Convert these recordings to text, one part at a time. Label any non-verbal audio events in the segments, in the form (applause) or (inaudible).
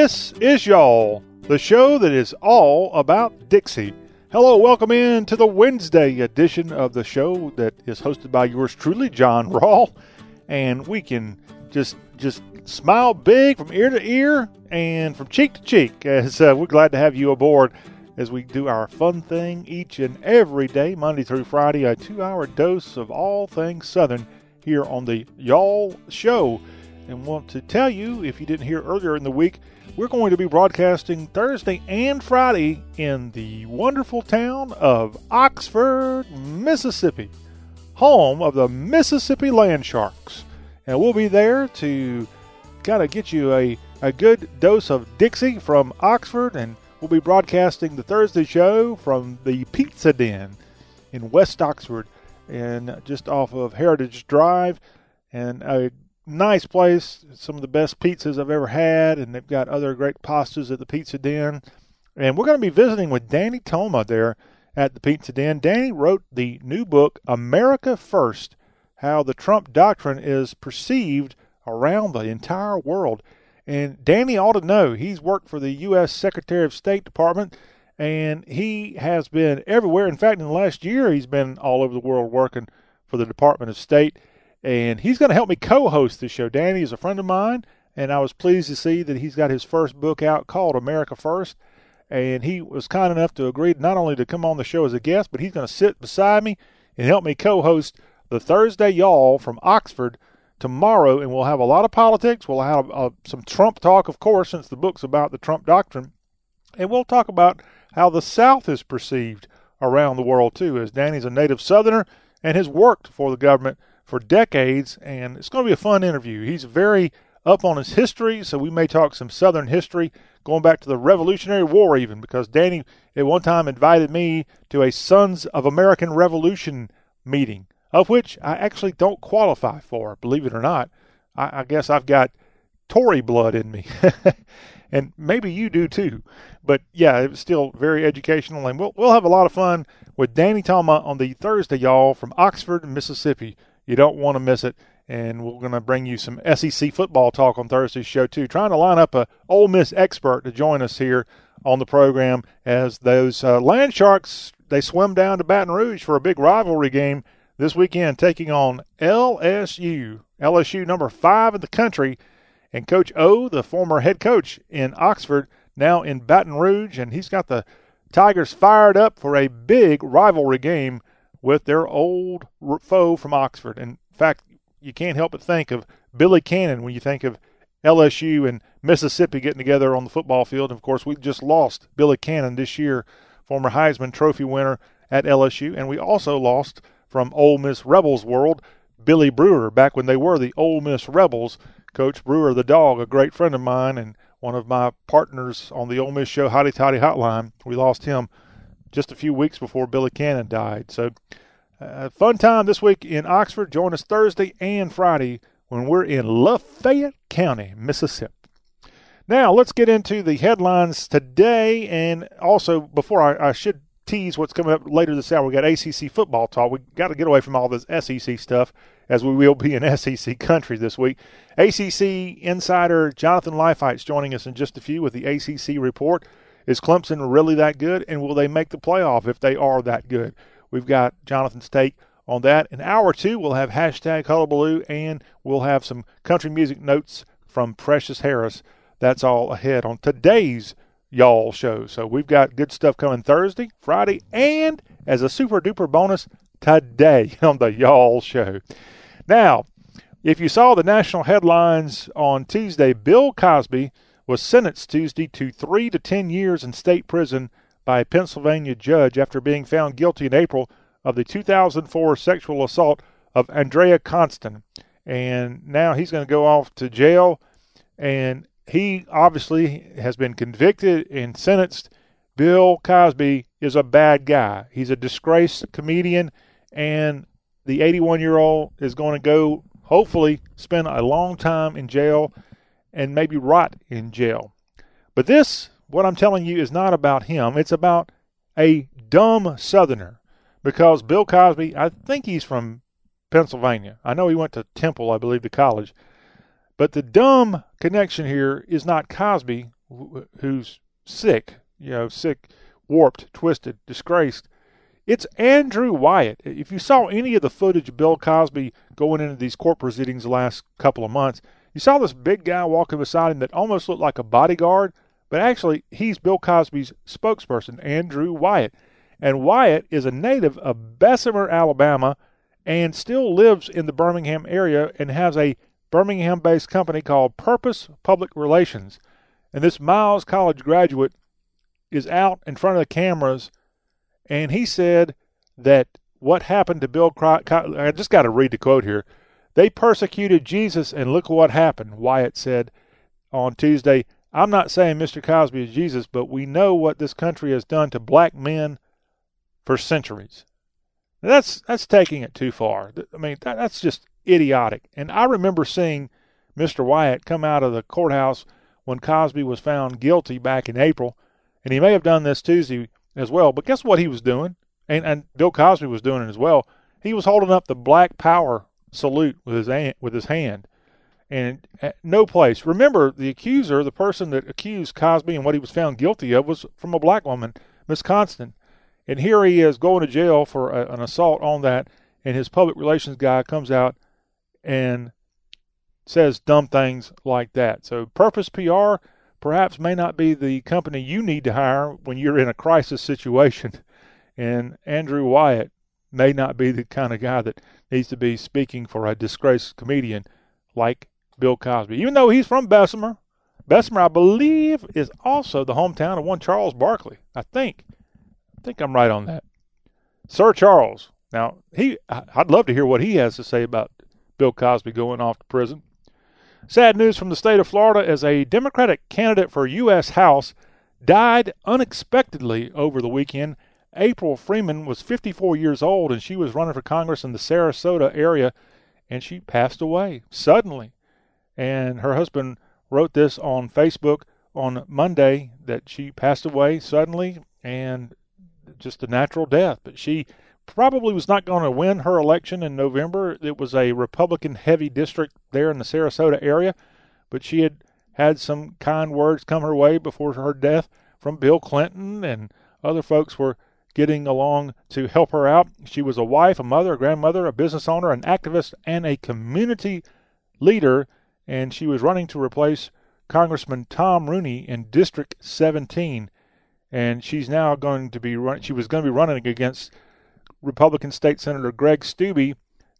This is Y'all, the show that is all about Dixie. Hello, welcome in to the Wednesday edition of the show that is hosted by yours truly, John (laughs) Rawl. And we can just just smile big from ear to ear and from cheek to cheek (laughs) as uh, we're glad to have you aboard as we do our fun thing each and every day, Monday through Friday, a two hour dose of all things Southern here on the Y'all Show. And want to tell you, if you didn't hear earlier in the week, we're going to be broadcasting Thursday and Friday in the wonderful town of Oxford, Mississippi, home of the Mississippi Land Sharks. And we'll be there to kind of get you a, a good dose of Dixie from Oxford. And we'll be broadcasting the Thursday show from the Pizza Den in West Oxford and just off of Heritage Drive. And a nice place, some of the best pizzas I've ever had. And they've got other great pastas at the Pizza Den. And we're going to be visiting with Danny Toma there at the Pizza Den. Danny wrote the new book, America First How the Trump Doctrine is Perceived Around the Entire World. And Danny ought to know he's worked for the U.S. Secretary of State Department and he has been everywhere. In fact, in the last year, he's been all over the world working for the Department of State. And he's going to help me co host the show. Danny is a friend of mine, and I was pleased to see that he's got his first book out called America First and he was kind enough to agree not only to come on the show as a guest, but he's going to sit beside me and help me co-host the Thursday Y'all from Oxford tomorrow, and we'll have a lot of politics. We'll have uh, some Trump talk, of course, since the book's about the Trump doctrine, and we'll talk about how the South is perceived around the world too. As Danny's a native Southerner and has worked for the government for decades, and it's going to be a fun interview. He's very up on his history, so we may talk some Southern history going back to the Revolutionary War, even because Danny at one time invited me to a Sons of American Revolution meeting, of which I actually don't qualify for, believe it or not. I, I guess I've got Tory blood in me. (laughs) and maybe you do too. But yeah, it was still very educational, and we'll we'll have a lot of fun with Danny Toma on the Thursday, y'all, from Oxford, Mississippi. You don't want to miss it and we're going to bring you some SEC football talk on Thursday's show too. Trying to line up a Ole Miss expert to join us here on the program as those uh, Land Sharks they swim down to Baton Rouge for a big rivalry game this weekend, taking on LSU. LSU number five in the country, and Coach O, the former head coach in Oxford, now in Baton Rouge, and he's got the Tigers fired up for a big rivalry game with their old foe from Oxford. In fact, you can't help but think of Billy Cannon when you think of LSU and Mississippi getting together on the football field. Of course, we just lost Billy Cannon this year, former Heisman Trophy winner at LSU, and we also lost from Ole Miss Rebels world Billy Brewer back when they were the Ole Miss Rebels. Coach Brewer, the dog, a great friend of mine and one of my partners on the Ole Miss show, Hotty Toddy Hotline. We lost him just a few weeks before Billy Cannon died. So uh, fun time this week in Oxford. Join us Thursday and Friday when we're in Lafayette County, Mississippi. Now, let's get into the headlines today. And also, before I, I should tease what's coming up later this hour, we got ACC football talk. we got to get away from all this SEC stuff as we will be in (laughs) SEC country this week. ACC insider Jonathan Leifheit's joining us in just a few with the ACC report. Is Clemson really that good? And will they make the playoff if they are that good? We've got Jonathan's take on that. In hour two, we'll have hashtag hullabaloo and we'll have some country music notes from Precious Harris. That's all ahead on today's Y'all show. So we've got good stuff coming Thursday, Friday, and as a super duper bonus, today (laughs) on the Y'all show. Now, if you saw the national headlines on Tuesday, Bill Cosby was sentenced Tuesday to three to ten years in state prison by a Pennsylvania judge after being found guilty in April of the 2004 sexual assault of Andrea Constand. And now he's going to go off to jail. And he obviously has been convicted and sentenced. Bill Cosby is a bad guy. He's a disgraced comedian. And the 81 year old is going to go, hopefully, spend a long time in jail and maybe rot in jail. But this what I'm telling you is not about him. It's about a dumb Southerner. Because Bill Cosby, I think he's from Pennsylvania. I know he went to Temple, I believe, to college. But the dumb connection here is not Cosby. who's sick, you know, sick, warped, twisted, disgraced. It's Andrew Wyatt. If you saw any of the footage of Bill Cosby going into these court proceedings the last couple of months, you saw this big guy walking beside him that almost looked like a bodyguard, but actually he's Bill Cosby's spokesperson, Andrew Wyatt. And Wyatt is a native of Bessemer, Alabama, and still lives in the Birmingham area and has a Birmingham based company called Purpose Public Relations. And this Miles College graduate is out in front of the cameras, and he said that what happened to Bill Cosby, I just got to read the quote here. They persecuted Jesus, and look what happened, Wyatt said on Tuesday. I'm not saying Mr. Cosby is Jesus, but we know what this country has done to black men for centuries. That's that's taking it too far. I mean, that, that's just idiotic. And I remember seeing Mr. Wyatt come out of the courthouse when Cosby was found guilty back in April, and he may have done this Tuesday as well. But guess what he was doing? And, and Bill Cosby was doing it as well. He was holding up the Black Power salute with his hand, with his hand, and no place. Remember, the accuser, the person that accused Cosby and what he was found guilty of, was from a black woman, Miss Constand. And here he is going to jail for a, an assault on that, and his public relations guy comes out and says dumb things like that. So, Purpose PR perhaps may not be the company you need to hire when you're in a crisis situation. And Andrew Wyatt may not be the kind of guy that needs to be speaking for a disgraced comedian like Bill Cosby, even though he's from Bessemer. Bessemer, I believe, is also the hometown of one Charles Barkley. I think. I think I'm right on that. Sir Charles. Now, he I'd love to hear what he has to say about Bill Cosby going off to prison. Sad news from the state of Florida as a Democratic candidate for U.S. House died unexpectedly over the weekend. April Freeman was 54 years old and she was running for Congress in the Sarasota area and she passed away suddenly. And her husband wrote this on Facebook on Monday that she passed away suddenly and just a natural death. But she probably was not going to win her election in November. It was a Republican heavy district there in the Sarasota area, but she had had some kind words come her way before her death from Bill Clinton and other folks were getting along to help her out. She was a wife, a mother, a grandmother, a business owner, an activist, and a community leader, and she was running to replace Congressman Tom Rooney in District 17. And she's now going to be run, she was going to be running against Republican State Senator Greg Steube,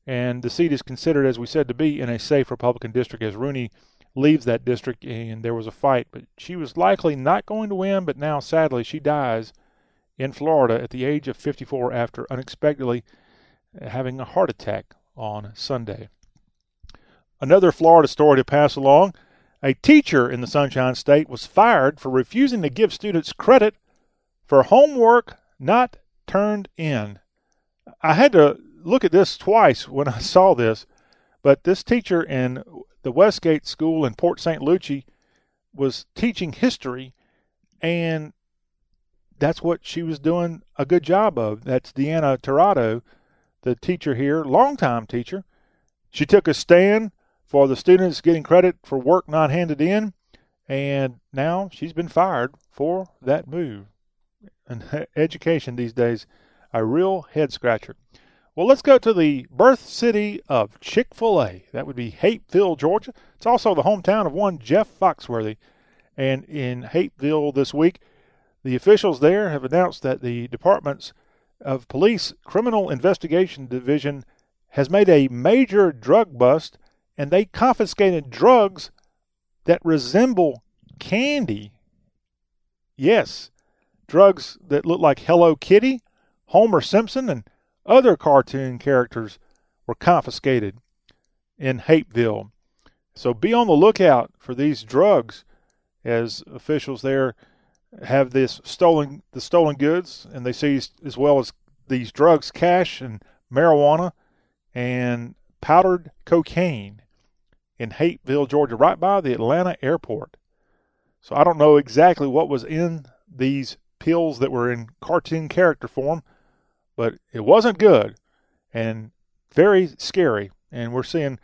and the seat is considered, as we said, to be in a safe Republican district as Rooney leaves that district, and there was a fight. But she was likely not going to win, but now, sadly, she dies in Florida at the age of 54 after unexpectedly having a heart attack on Sunday. Another Florida story to pass along. A teacher in the Sunshine State was fired for refusing to give students credit for homework not turned in. I had to look at this twice when I saw this, but this teacher in the Westgate School in Port St. Lucie was teaching history, and that's what she was doing a good job of. That's Deanna Tirado, the teacher here, longtime teacher. She took a stand for the students getting credit for work not handed in, and now she's been fired for that move. And (laughs) education these days a real head scratcher. Well, let's go to the birth city of Chick fil A. That would be Hapeville, Georgia. It's also the hometown of one Jeff Foxworthy. And in Hapeville this week, the officials there have announced that the Department's of Police Criminal Investigation Division has made a major drug bust and they confiscated drugs that resemble candy. Yes, drugs that look like Hello Kitty Homer Simpson and other cartoon characters were confiscated in Hapeville. So be on the lookout for these drugs as officials there have this stolen the stolen goods and they seized as well as these drugs cash and marijuana and powdered cocaine in Hapeville, Georgia, right by the Atlanta airport. So I don't know exactly what was in these pills that were in cartoon character form, but it wasn't good and very scary. And we're seeing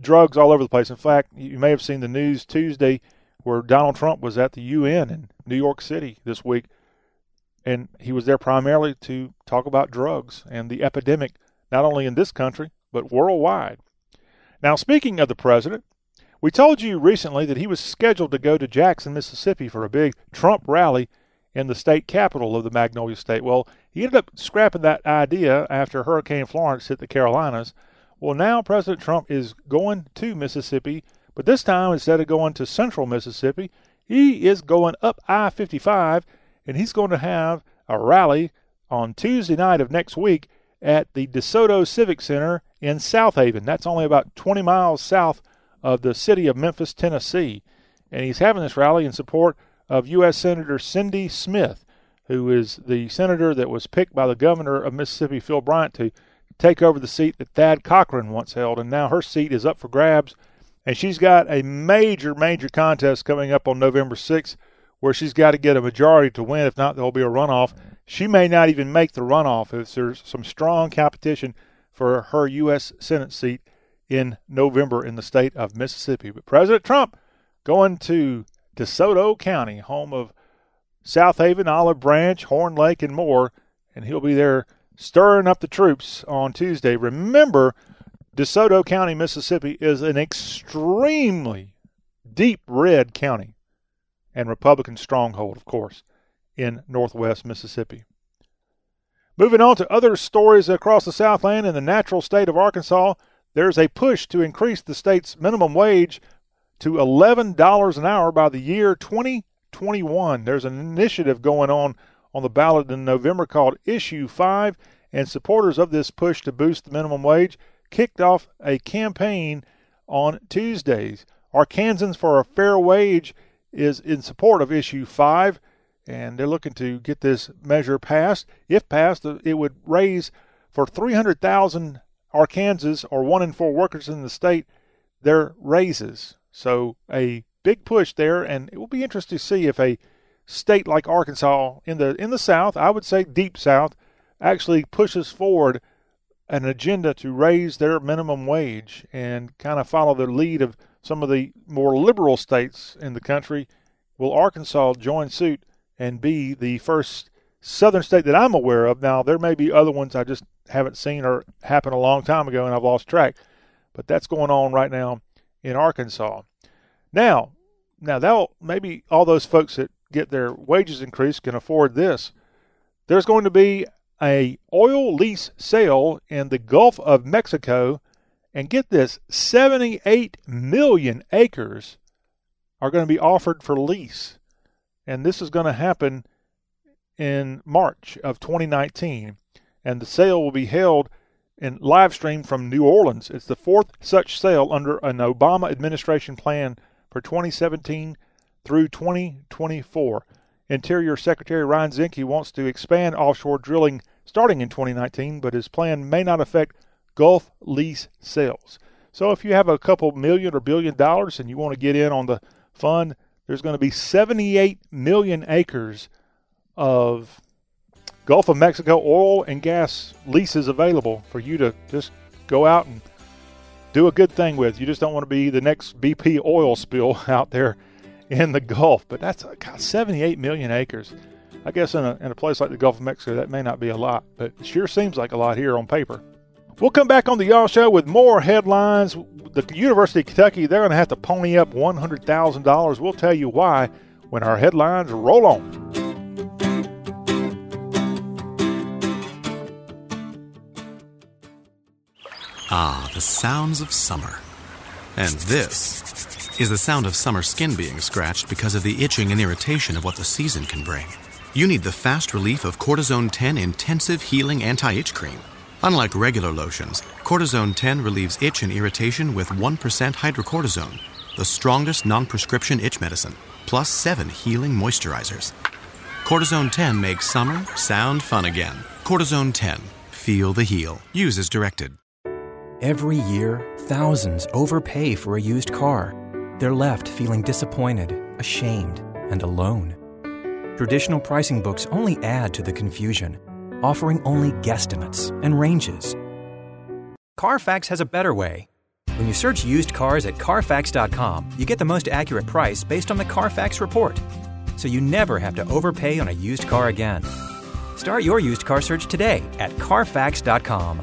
drugs all over the place. In fact, you may have seen the news Tuesday where Donald Trump was at the UN in New York City this week, and he was there primarily to talk about drugs and the epidemic, not only in this country, but worldwide. Now, speaking of the president, we told you recently that he was scheduled to go to Jackson, Mississippi for a big Trump rally in the state capital of the Magnolia State. Well, he ended up scrapping that idea after Hurricane Florence hit the Carolinas. Well, now President Trump is going to Mississippi, but this time instead of going to central Mississippi, he is going up I 55 and he's going to have a rally on Tuesday night of next week at the DeSoto Civic Center in Southaven. That's only about 20 miles south of the city of Memphis, Tennessee. And he's having this rally in support of U.S. Senator Cindy Smith, who is the senator that was picked by the governor of Mississippi, Phil Bryant, to take over the seat that Thad Cochran once held. And now her seat is up for grabs. And she's got a major, major contest coming up on November 6th where she's got to get a majority to win. If not, there'll be a runoff. She may not even make the runoff if there's some strong competition for her U.S. Senate seat in November in the state of Mississippi. But President Trump going to DeSoto County, home of Southaven, Olive Branch, Horn Lake, and more, and he'll be there stirring up the troops on Tuesday. Remember, DeSoto County, Mississippi is an extremely deep red county and Republican stronghold, of course, in northwest Mississippi. Moving on to other stories across the Southland in the natural state of Arkansas, there's a push to increase the state's minimum wage to $11 an hour by the year 2021. There's an initiative going on on the ballot in November called Issue 5, and supporters of this push to boost the minimum wage kicked off a campaign on Tuesdays. Arkansans for a Fair Wage is in support of issue 5 and they're looking to get this measure passed. If passed, uh, it would raise for 300,000 Arkansans or 1 in 4 workers in the state their raises. So a big push there and it will be interesting to see if a state like Arkansas in the in the south, I would say deep south, actually pushes forward an agenda to raise their minimum wage and kind of follow the lead of some of the more liberal states in the country, will Arkansas join suit and be the first southern state that I'm aware of? Now, there may be other ones I just haven't seen or happened a long time ago and I've lost track, but that's going on right now in Arkansas. Now, now that maybe all those folks that get their wages increased can afford this. There's going to be a oil lease sale in the Gulf of Mexico and get this 78 million acres are going to be offered for lease. And this is going to happen in March of 2019. And the sale will be held in live stream from New Orleans. It's the fourth such sale under an Obama administration plan for 2017 through 2024. Interior Secretary Ryan Zinke wants to expand offshore drilling starting in 2019, but his plan may not affect Gulf lease sales. So if you have a couple million or billion dollars and you want to get in on the fund, there's going to be 78 million acres of Gulf of Mexico oil and gas leases available for you to just go out and do a good thing with. You just don't want to be the next BP oil spill (laughs) out there in the Gulf. But that's God, 78 million acres. I guess in a, in a place like the Gulf of Mexico, that may not be a lot, but it sure seems like a lot here on paper. We'll come back on the Y'all Show with more headlines. The University of Kentucky, they're going to have to pony up $100,000. We'll tell you why when our headlines roll on. Ah, the sounds of summer. And this is the sound of summer skin being scratched because of the itching and irritation of what the season can bring. You need the fast relief of Cortizone 10 Intensive Healing Anti Itch Cream. Unlike regular lotions, Cortizone 10 relieves itch and irritation with 1% hydrocortisone, the strongest non prescription itch medicine, plus 7 healing moisturizers. Cortizone 10 makes summer sound fun again. Cortizone 10. Feel the heal. Use as directed. Every year, thousands overpay for a used car. They're left feeling disappointed, ashamed, and alone. Traditional pricing books only add to the confusion offering only guesstimates and ranges. Carfax has a better way. When you search used cars at Carfax.com, you get the most accurate price based on the Carfax report. So you never have to overpay on a used car again. Start your used car search today at Carfax.com.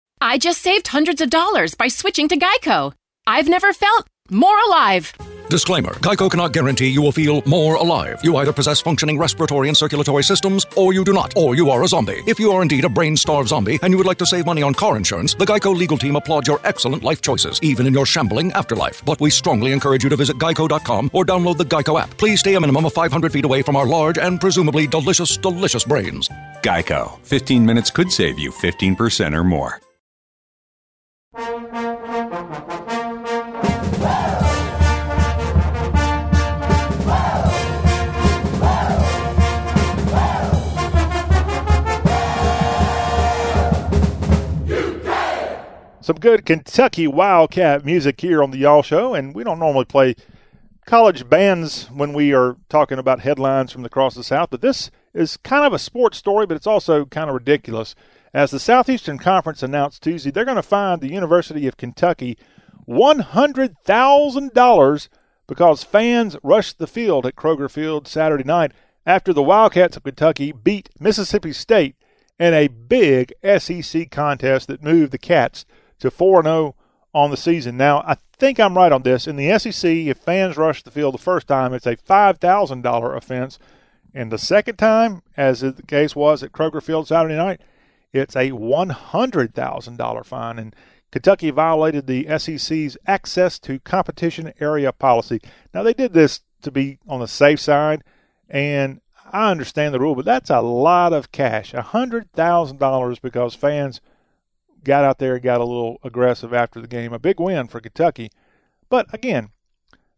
I just saved hundreds of dollars by switching to Geico. I've never felt more alive. Disclaimer Geico cannot guarantee you will feel more alive. You either possess functioning respiratory and circulatory systems, or you do not, or you are a zombie. If you are indeed a brain starved zombie and you would like to save money on car insurance, the Geico legal team applauds your excellent life choices, even in your shambling afterlife. But we strongly encourage you to visit geico.com or download the Geico app. Please stay a minimum of 500 feet away from our large and presumably delicious, delicious brains. Geico. 15 minutes could save you 15% or more. Some good Kentucky Wildcat music here on the Y'all Show, and we don't normally play college bands when we are talking about headlines from across the South, but this is kind of a sports story, but it's also kind of ridiculous. As the Southeastern Conference announced Tuesday, they're going to fine the University of Kentucky $100,000 because fans rushed the field at Kroger Field Saturday night after the Wildcats of Kentucky beat Mississippi State in a big SEC contest that moved the Cats to 4 0 on the season. Now, I think I'm right on this. In the SEC, if fans rush the field the first time, it's a $5,000 offense. And the second time, as the case was at Kroger Field Saturday night, it's a $100,000 fine. And Kentucky violated the SEC's access to competition area policy. Now, they did this to be on the safe side, and I understand the rule, but that's a lot of cash $100,000 because fans got out there got a little aggressive after the game. A big win for Kentucky. But again,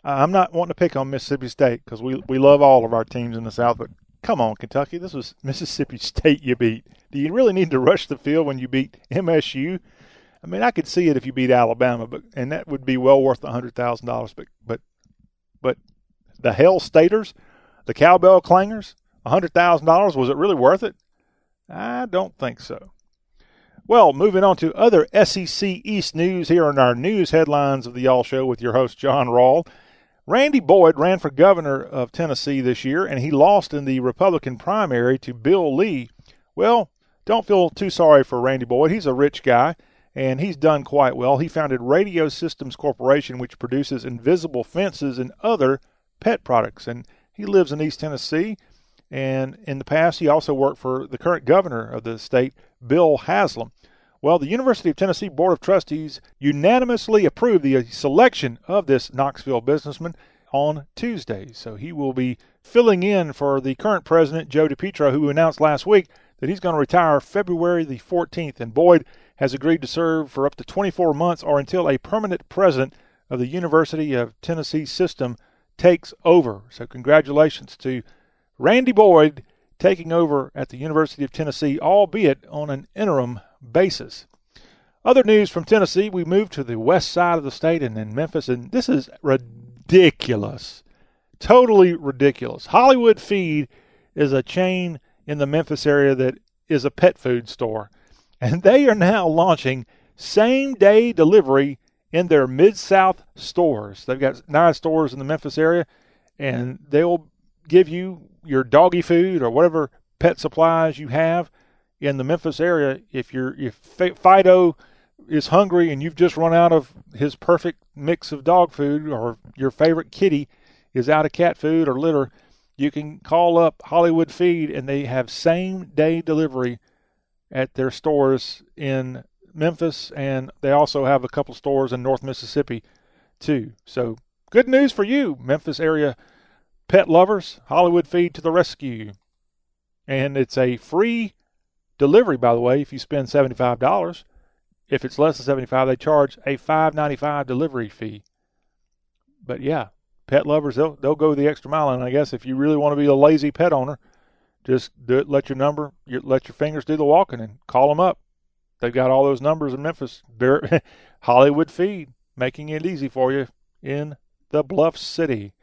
I'm not wanting to pick on Mississippi State because we, we love all of our teams in the South, but come on, Kentucky. This was (laughs) Mississippi State you beat. Do you really need to rush the field when you beat MSU? I mean, I could see it if you beat Alabama, but and that would be well worth the hundred thousand dollars. But but but the Hell Staters, the Cowbell Clangers, a hundred thousand dollars was it really worth it? I don't think so. Well, moving on to other SEC East news here in our news headlines of the Y'all Show with your host, John Rawl. Randy Boyd ran for governor of Tennessee this year, and he lost in the Republican primary to Bill Lee. Well, don't feel too sorry for Randy Boyd. He's a rich guy, and he's done quite well. He founded Radio Systems Corporation, which produces invisible fences and other pet products, and he lives in East Tennessee. And in the past, he also worked for the current governor of the state, Bill Haslam. Well, the University of Tennessee Board of Trustees unanimously approved the selection of this Knoxville businessman on Tuesday. So he will be filling in for the current president, Joe DiPietro, who announced last week that he's going to retire February the 14th. And Boyd has agreed to serve for up to 24 months or until a permanent president of the University of Tennessee system takes over. So congratulations to Randy Boyd taking over at the University of Tennessee, albeit on an interim basis. Other news from Tennessee, we moved to the west side of the state and in Memphis, and this is ridiculous. Totally ridiculous. Hollywood Feed is a chain in the Memphis area that is a pet food store, and they are now launching same day delivery in their Mid South stores. They've got nine stores in the Memphis area, and they'll give you your doggy food or whatever pet supplies you have in the Memphis area. If you're if Fido is hungry and you've just run out of his perfect mix of dog food, or your favorite kitty is out of cat food or litter, you can call up Hollywood Feed and they have same day delivery at their stores in Memphis, and they also have a couple stores in North Mississippi too. So good news for you, Memphis area pet lovers. Hollywood Feed to the rescue, and it's a free delivery, by the way. If you spend seventy five dollars, If it's less than 75, they charge a 5.95 delivery fee. But yeah, pet lovers they'll they'll go the extra mile. And I guess if you really want to be a lazy pet owner, just it, let your number, your, let your fingers do the walking, and call them up. They've got all those numbers in Memphis. (laughs) Hollywood Feed, making it easy for you in the Bluff City.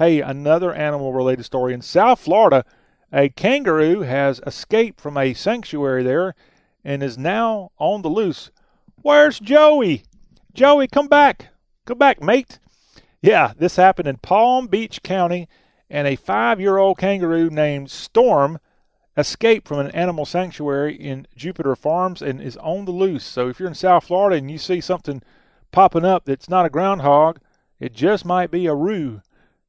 Hey, another animal related story. In South Florida, a kangaroo has escaped from a sanctuary there and is now on the loose. Where's Joey? Joey, come back. Come back, mate. Yeah, this happened in Palm Beach County, and a five year old kangaroo named Storm escaped from an animal sanctuary in Jupiter Farms and is on the loose. So if you're in South Florida and you see something popping up that's not a groundhog, it just might be a roo.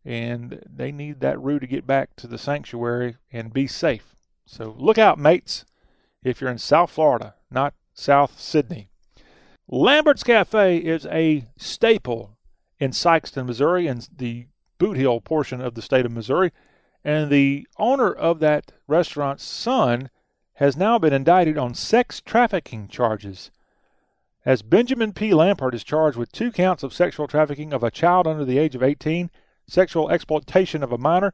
And they need that roo to get back to the sanctuary and be safe. So look out, mates, if you're in South Florida, not South Sydney. Lambert's Cafe is a staple in Sikeston, Missouri, and the Boot Hill portion of the state of Missouri. And the owner of that restaurant's son has now been indicted on sex trafficking charges. As Benjamin P. Lambert is charged with two counts of sexual trafficking of a child under the age of 18, sexual exploitation of a minor,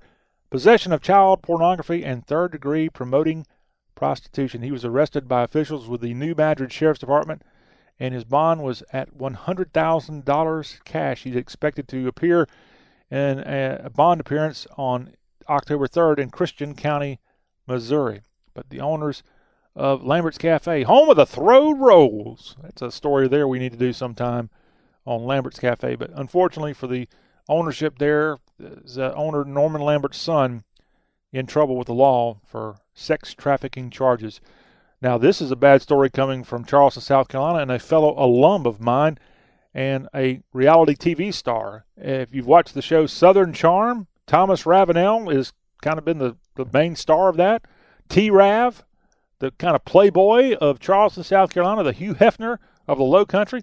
possession of child pornography, and third degree promoting prostitution. He was arrested by officials with the New Madrid Sheriff's Department, and his bond was at $100,000 cash. He's expected to appear in a bond appearance on October 3rd in Christian County, Missouri. But the owners of Lambert's Cafe, home of the Throwed Rolls, that's a story there we need to do sometime on Lambert's Cafe. But unfortunately for the ownership there, the uh, owner Norman Lambert's son in trouble with the law for sex trafficking charges. Now, this is a bad story coming from Charleston, South Carolina, and a fellow alum of mine and a reality TV star. If you've watched the show Southern Charm, Thomas Ravenel has kind of been the, the main star of that. T Rav, the kind of playboy of Charleston, South Carolina, the Hugh Hefner of the low country.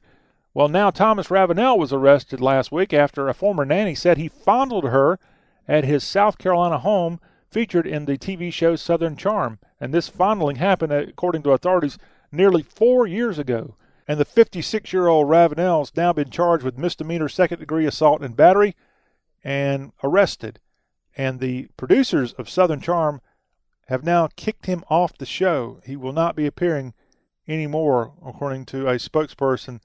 Well, now Thomas Ravenel was arrested last week after a former nanny said he fondled her at his South Carolina home featured in the TV show Southern Charm. And this fondling happened, according to authorities, nearly four years ago. And the 56 year old Ravenel has now been charged with misdemeanor second degree assault and battery and arrested. And the producers of Southern Charm have now kicked him off the show. He will not be appearing anymore, according to a spokesperson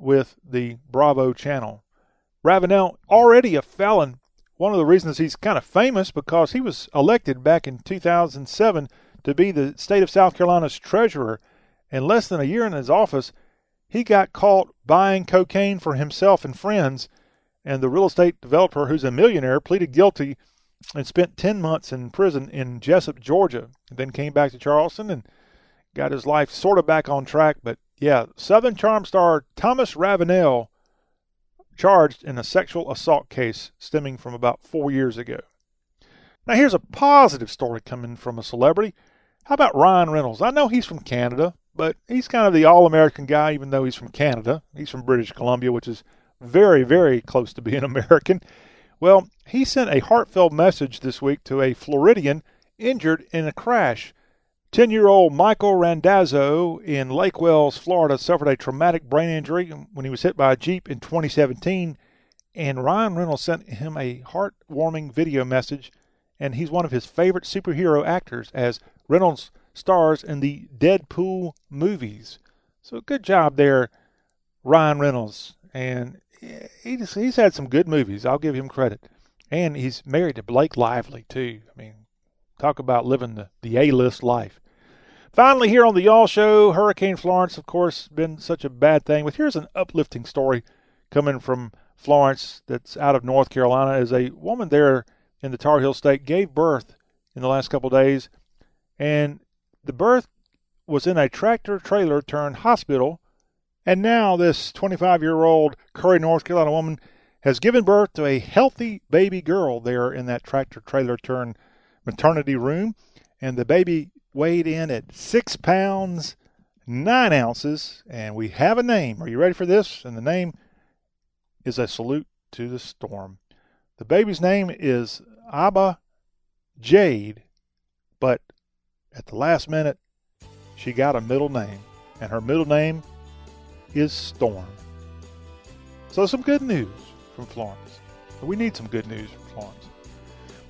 with the Bravo channel. Ravenel, already a felon, one of the reasons he's kind of famous because he was elected back in 2007 to be the state of South Carolina's treasurer. In less than a year in his office, he got caught buying cocaine for himself and friends, and the real estate developer, who's a millionaire, pleaded guilty and spent 10 months in prison in Jesup, Georgia. Then came back to Charleston and got his life sort of back on track, but yeah, Southern Charm star Thomas Ravenel charged in a sexual assault case stemming from about four years ago. Now, here's a positive story coming from a celebrity. How about Ryan Reynolds? I know he's from Canada, but he's kind of the all American guy, even though he's from Canada. He's from British Columbia, which is very, very close to being (laughs) American. Well, he sent a heartfelt message this week to a Floridian injured in a crash 10 year old Michael Randazzo in Lake Wales, Florida, suffered a traumatic brain injury when he was hit by a Jeep in 2017. And Ryan Reynolds sent him a heartwarming video message. And he's one of his favorite superhero actors, as Reynolds stars in the Deadpool movies. So good job there, Ryan Reynolds. And he's had some good movies. I'll give him credit. And he's married to Blake Lively, too. I mean, Talk about living the, the A list life. Finally, here on the Y'all Show, Hurricane Florence, of course, been such a bad thing. But here's an uplifting story coming from Florence that's out of North Carolina. As a woman there in the Tar Heel State gave birth in the last couple of days, and the birth was in a tractor trailer turned hospital. And now this 25 year old Currie, North Carolina woman has given birth to a healthy baby girl there in that tractor trailer turned maternity room, and the baby weighed in at six pounds nine ounces, and we have a name. Are you ready for this? And the name is a salute to the storm. The baby's name is Abba Jade, but at the last minute, she got a middle name, and her middle name is storm. So, some good news from Florence. We need some good news from Florence.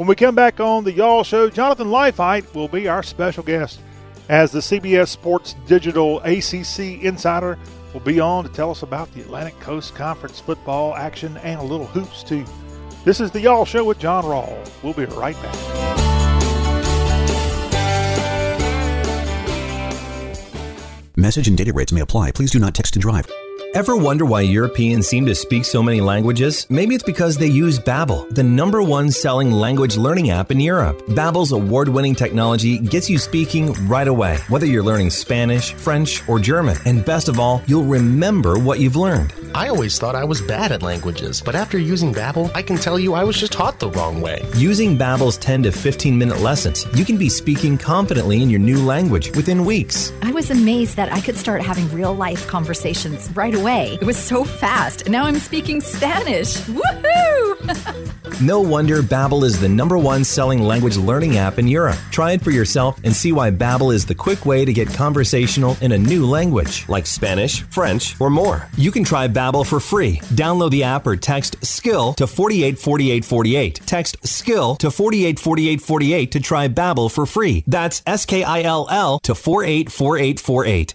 When we come back on the Y'all Show, Jonathan Leifheit will be our special guest as the CBS Sports Digital ACC Insider will be on to tell us about the Atlantic Coast Conference football action and a little hoops, too. This is the Y'all Show with John Rawl. We'll be right back. Message and data rates may apply. Please do not text and drive. Ever wonder why Europeans seem to speak so many languages? Maybe it's because they use Babbel, the number one selling language learning app in Europe. Babbel's award-winning technology gets you speaking right away, whether you're learning Spanish, French, or German. And best of all, you'll remember what you've learned. I always thought I was bad at languages, but after using Babbel, I can tell you I was just taught the wrong way. Using Babbel's 10 to 15 minute lessons, you can be speaking confidently in your new language within weeks. I was amazed that I could start having real life conversations right away away. It was so fast. Now I'm speaking Spanish. Woohoo! (laughs) no wonder Babbel is the number one selling language learning app in Europe. Try it for yourself and see why Babbel is the quick way to get conversational in a new language, like Spanish, French, or more. You can try Babbel for free. Download the app or text SKILL to 484848. Text SKILL to 484848 to try Babbel for free. That's S K I L L to 484848.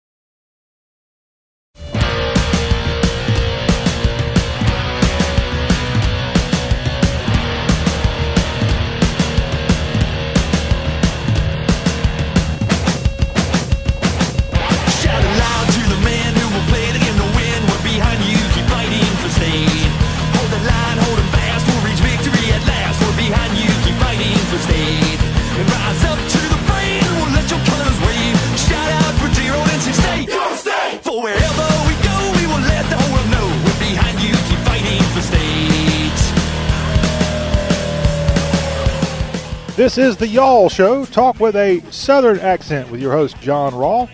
This is the Y'all Show. Talk with a Southern accent with your host, John Rawl.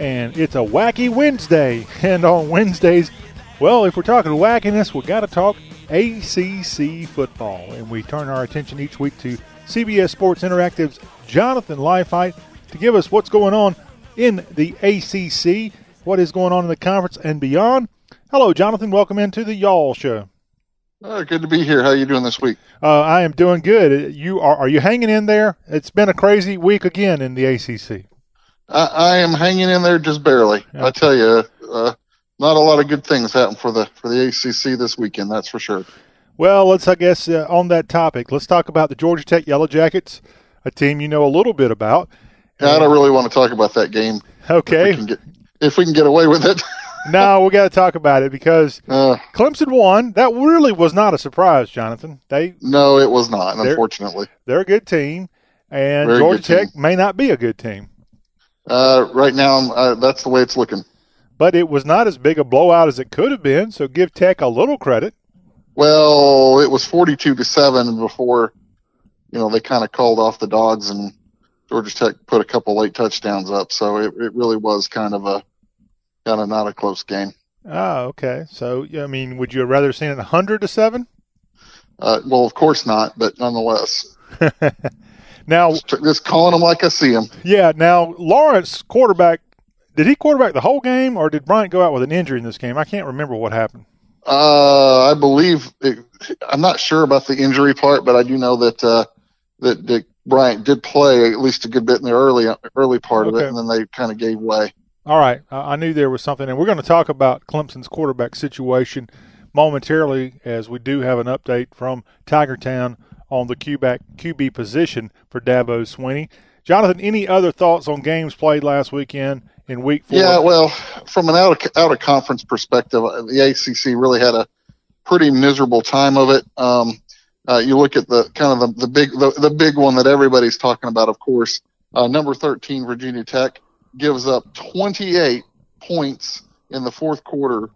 And it's a wacky Wednesday. (laughs) And on Wednesdays, well, if we're talking wackiness, we got to talk ACC football. And we turn our attention each week to CBS Sports Interactive's Jonathan Leifheit to give us what's going on in the ACC, what is going on in the conference and beyond. Hello, Jonathan. Welcome into the Y'all Show. Oh, good to be here. How are you doing this week? Uh, I am doing good. You are? Are you hanging in there? It's been a crazy week again in the ACC. I, I am hanging in there just barely. I tell you, uh, not a lot of good things happen for the for the ACC this weekend. That's for sure. Well, let's I guess uh, on that topic, let's talk about the Georgia Tech Yellow Jackets, a team you know a little bit about. Yeah, I don't really want to talk about that game. Okay. If we can get, if we can get away with it. (laughs) no, we got to talk about it because uh, Clemson won. That really was not a surprise, Jonathan. They no, it was not. Unfortunately, they're, they're a good team, and Very Georgia Tech team. may not be a good team. Uh, right now, uh, that's the way it's looking. But it was not as big a blowout as it could have been. So give Tech a little credit. Well, it was forty-two to seven before, you know, they kind of called off the dogs and Georgia Tech put a couple late touchdowns up. So it, it really was kind of a kind of not a close game. Oh, okay. So, I mean, would you have rather seen it 100 to 7? Uh, well, of course not, but nonetheless. (laughs) now, just, just, calling them like I see them. Yeah. Now, Lawrence, quarterback, did he quarterback the whole game, or did Bryant go out with an injury in this game? I can't remember what happened. Uh, I believe it, I'm not sure about the injury part, but I do know that uh, that, that Bryant did play at least a good bit in the early early part okay. of it, and then they kind of gave way. All right, I knew there was something, and we're going to talk about Clemson's quarterback situation momentarily as we do have an update from Tiger Town on the QB, QB position for Dabo Swinney. Jonathan, any other thoughts on games played last weekend in Week Four? Yeah, well, from an out of out of conference perspective, the ACC really had a pretty miserable time of it. Um, uh, you look at the kind of the, the big the, the big one that everybody's talking about, of course. Uh, number 13, Virginia Tech gives up 28 points in the fourth quarter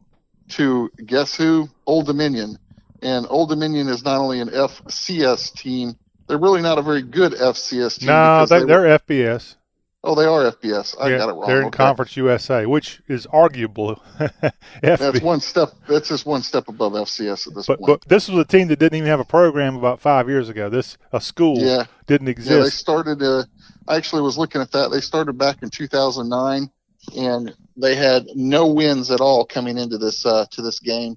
to guess who? Old Dominion. And Old Dominion is not only an FCS team, they're really not a very good FCS team. No, they, are FBS. Oh, they are FBS. I yeah, got it wrong. They're in okay. Conference USA, which is arguable. (laughs) That's one step. That's just one step above FCS at this but, point. But this was a team that didn't even have a program about five years ago. This a school yeah. didn't exist. Yeah, they started. Uh, I actually was looking at that. They started back in 2009, and they had no wins at all coming into this uh, to this game.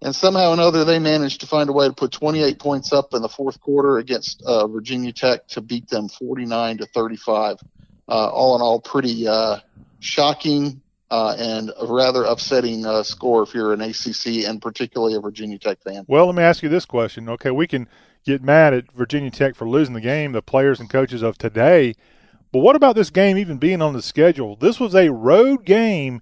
And somehow or another, they managed to find a way to put 28 points up in the fourth quarter against uh, Virginia Tech to beat them 49 to 35. Uh, all in all, pretty uh, shocking uh, and a rather upsetting uh, score if you're an ACC and particularly a Virginia Tech fan. Well, let me ask you this question. Okay, we can get mad at Virginia Tech for losing the game, the players and coaches of today. But what about this game even being on the schedule? This was a road game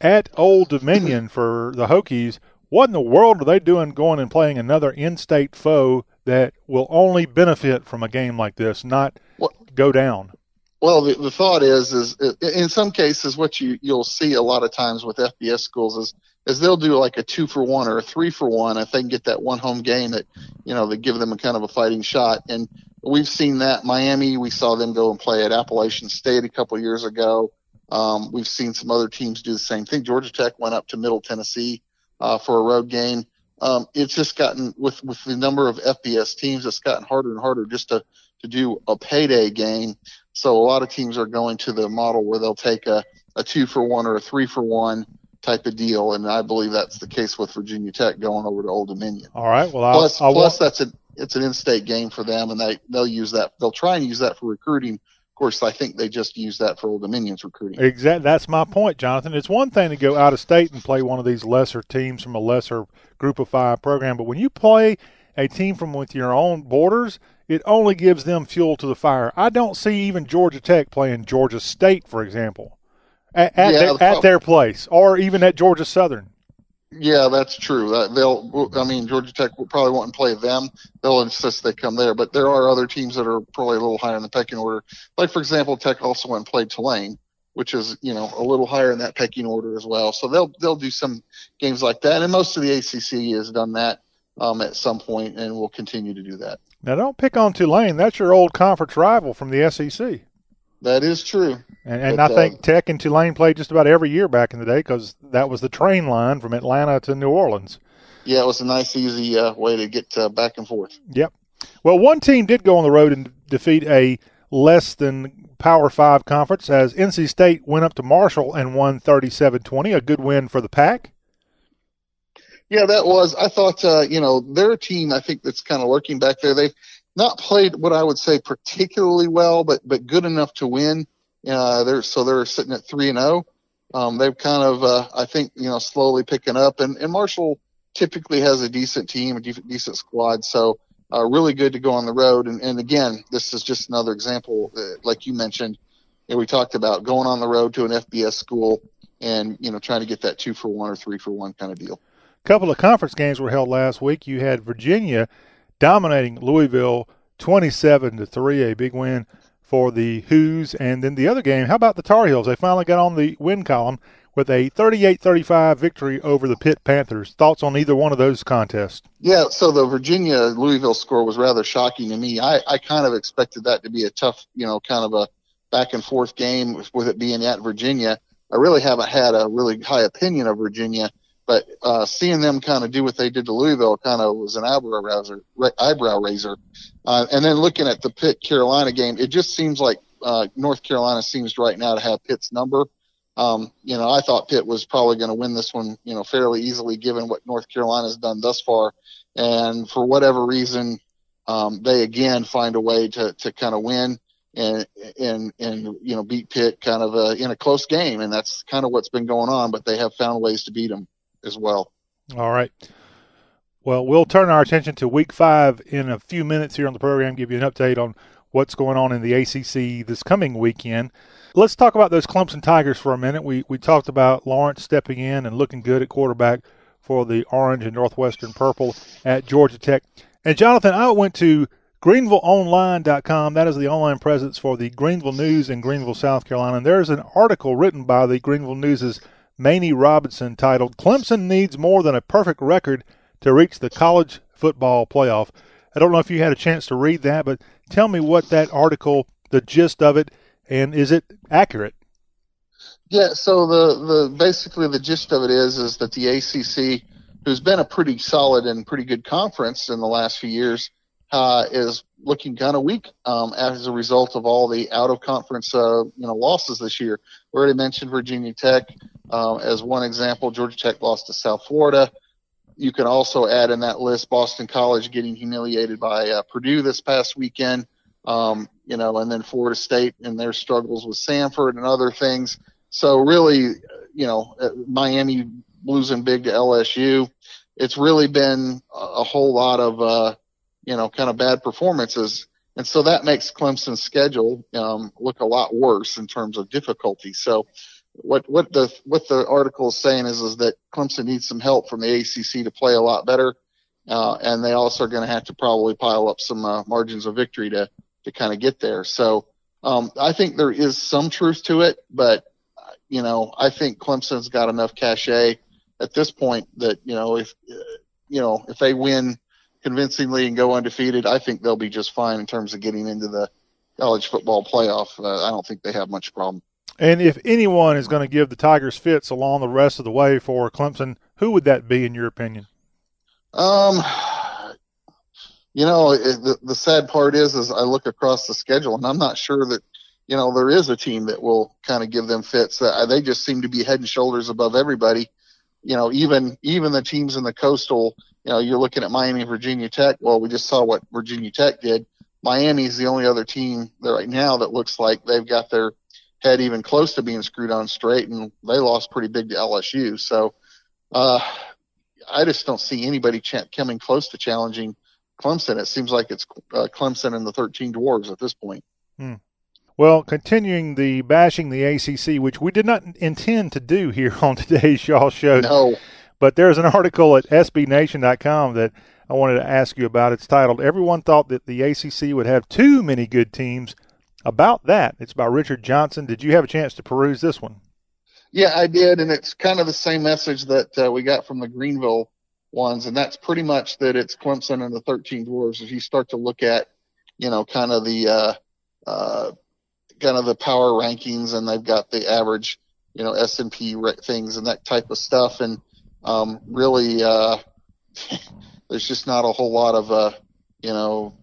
at Old Dominion (clears throat) for the Hokies. What in the world are they doing going and playing another in state foe that will only benefit from a game like this, not what? go down? Well, the, the thought is, is in some cases, what you you'll see a lot of times with FBS schools is is they'll do like a two for one or a three for one if they can get that one home game that you know they give them a kind of a fighting shot. And we've seen that Miami. We saw them go and play at Appalachian State a couple years ago. Um, we've seen some other teams do the same thing. Georgia Tech went up to Middle Tennessee uh, for a road game. Um, it's just gotten with with the number of FBS teams, it's gotten harder and harder just to to do a payday game. So a lot of teams are going to the model where they'll take a, a two for one or a three for one type of deal, and I believe that's the case with Virginia Tech going over to Old Dominion. All right. Well, plus, I'll, I'll plus that's a it's an in-state game for them, and they they'll use that. They'll try and use that for recruiting. Of course, I think they just use that for Old Dominion's recruiting. Exactly. That's my point, Jonathan. It's one thing to go out of state and play one of these lesser teams from a lesser Group of Five program, but when you play a team from with your own borders, it only gives them fuel to the fire. I don't see even Georgia Tech playing Georgia State, for example, at, at, Yeah, their, the at their place, or even at Georgia Southern. Yeah, that's true. That they'll. I mean, Georgia Tech will probably won't play them. They'll insist they come there. But there are other teams that are probably a little higher in the pecking order. Like for example, Tech also went and played Tulane, which is you know a little higher in that pecking order as well. So they'll they'll do some games like that. And most of the ACC has done that um, at some point, and will continue to do that. Now, don't pick on Tulane. That's your old conference rival from the SEC. That is true. And, and But, I think uh, Tech and Tulane played just about every year back in the day because that was the train line from Atlanta to New Orleans. Yeah, it was a nice, easy uh, way to get uh, back and forth. Yep. Well, one team did go on the road and defeat a less than Power Five conference as NC State went up to Marshall and won 37-20, a good win for the Pack. Yeah, that was. I thought, uh, you know, they're team. I think that's kind of lurking back there. They've not played what I would say particularly well, but but good enough to win. Uh, they're so they're sitting at three and zero. Um, they've kind of, uh, I think, you know, slowly picking up. And and Marshall typically has a decent team, a de- decent squad. So uh, really good to go on the road. And and again, this is just another example, uh, like you mentioned, and we talked about going on the road to an FBS school and you know trying to get that two for one or three for one kind of deal. Couple of conference games were held last week. You had Virginia dominating Louisville 27 to 3, a big win for the Hoos. And then the other game, how about the Tar Heels? They finally got on the win column with a 38-35 victory over the Pitt Panthers. Thoughts on either one of those contests? Yeah, so the Virginia Louisville score was rather shocking to me. I, I kind of expected that to be a tough, you know, kind of a back and forth game with, with it being at Virginia. I really haven't had a really high opinion of Virginia, but uh, seeing them kind of do what they did to Louisville kind of was an eyebrow raiser. Eyebrow raiser. Uh, and then looking at the Pitt Carolina game, it just seems like uh, North Carolina seems right now to have Pitt's number. Um, you know, I thought Pitt was probably going to win this one, you know, fairly easily given what North Carolina's done thus far. And for whatever reason, um, they again find a way to, to kind of win. and and and you know beat Pitt kind of a, in a close game, and that's kind of what's been going on. But they have found ways to beat them as well. All right. Well, we'll turn our attention to Week Five in a few minutes here on the program. Give you an update on what's going on in the ACC this coming weekend. Let's talk about those Clemson Tigers for a minute. We we talked about Lawrence stepping in and looking good at quarterback for the orange and northwestern purple at Georgia Tech. And Jonathan, I went to GreenvilleOnline.com. That is the online presence for the Greenville News in Greenville, South Carolina. And there's an article written by the Greenville News's Manie Robinson titled "Clemson needs more than a perfect record to reach the college football playoff." I don't know if you had a chance to read that, but tell me what that article, the gist of it, and is it accurate? Yeah, so the, the basically the gist of it is is that the ACC, who's been a pretty solid and pretty good conference in the last few years, uh, is looking kind of weak um, as a result of all the out of conference uh, you know losses this year. We already mentioned Virginia Tech uh, as one example. Georgia Tech lost to South Florida. You can also add in that list Boston College getting humiliated by uh, Purdue this past weekend. Um, you know, and then Florida State and their struggles with Samford and other things. So really, you know, uh, Miami losing big to LSU. It's really been a whole lot of, uh, you know, kind of bad performances. And so that makes Clemson's schedule um, look a lot worse in terms of difficulty. So what what the what the article is saying is is that Clemson needs some help from the ACC to play a lot better, uh, and they also are going to have to probably pile up some uh, margins of victory to to kind of get there. So um, I think there is some truth to it, but you know, I think Clemson's got enough cachet at this point that you know if you know if they win convincingly and go undefeated, I think they'll be just fine in terms of getting into the college football playoff. Uh, I don't think they have much problem. And if anyone is going to give the Tigers fits along the rest of the way for Clemson, who would that be in your opinion? Um, you know, it, the the sad part is, is I look across the schedule and I'm not sure that you know, there is a team that will kind of give them fits. Uh, they just seem to be head and shoulders above everybody. You know, even even the teams in the coastal. You know, you're looking at Miami, Virginia Tech. Well, we just saw what Virginia Tech did. Miami's the only other team there right now that looks like they've got their head even close to being screwed on straight, and they lost pretty big to LSU. So, uh, I just don't see anybody ch- coming close to challenging Clemson. It seems like it's uh, Clemson and the 13 Dwarves at this point. Hmm. Well, continuing the bashing the ACC, which we did not intend to do here (laughs) on today's y'all show. No. But there's an article at SBNation.com that I wanted to ask you about. It's titled "Everyone Thought That the ACC Would Have Too Many Good Teams." About that, it's by Richard Johnson. Did you have a chance to peruse this one? Yeah, I did, and it's kind of the same message that uh, we got from the Greenville ones, and that's pretty much that it's Clemson and the 13 Dwarves. If you start to look at, you know, kind of the uh, uh, kind of the power rankings and they've got the average, you know, S and P things and that type of stuff. And um, really, uh, (laughs) there's just not a whole lot of, uh, you know,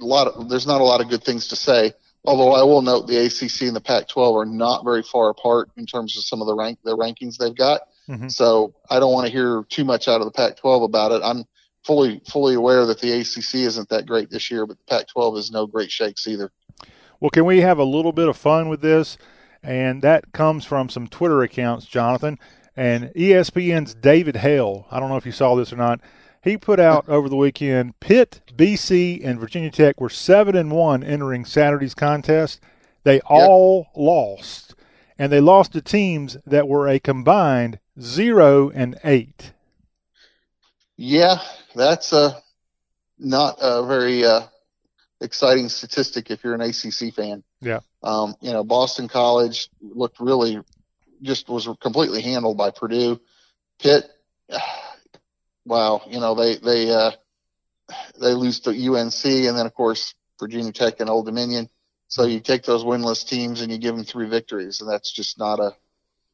a lot of there's not a lot of good things to say. Although I will note the ACC and the Pac-12 are not very far apart in terms of some of the rank the rankings they've got. Mm-hmm. So I don't want to hear too much out of the Pac-12 about it. I'm fully fully aware that the ACC isn't that great this year, but the Pac-12 is no great shakes either. Well, can we have a little bit of fun with this? And that comes from some Twitter accounts, Jonathan. And ESPN's David Hale, I don't know if you saw this or not, he put out over the weekend Pitt, BC, and Virginia Tech were 7 and 1 entering Saturday's contest. They yep. all lost. And they lost to teams that were a combined 0 and 8. Yeah, that's uh, not a very uh, exciting statistic if you're an ACC fan. Yeah. Um, you know, Boston College looked really just was completely handled by Purdue. Pitt, wow, you know they they uh, they lose to UNC and then of course Virginia Tech and Old Dominion. So you take those winless teams and you give them three victories, and that's just not a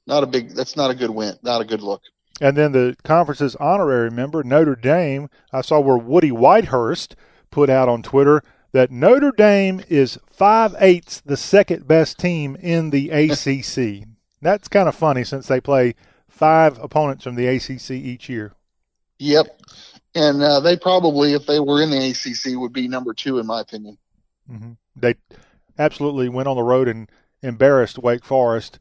not a big that's not a good win, not a good look. And then the conference's honorary member Notre Dame, I saw where Woody Whitehurst put out on Twitter that Notre Dame is five eighths the second best team in the (laughs) ACC. That's kind of funny since they play five opponents from the ACC each year. Yep, and uh, they probably, if they were in the ACC, would be number two in my opinion. Mm-hmm. They absolutely went on the road and embarrassed Wake Forest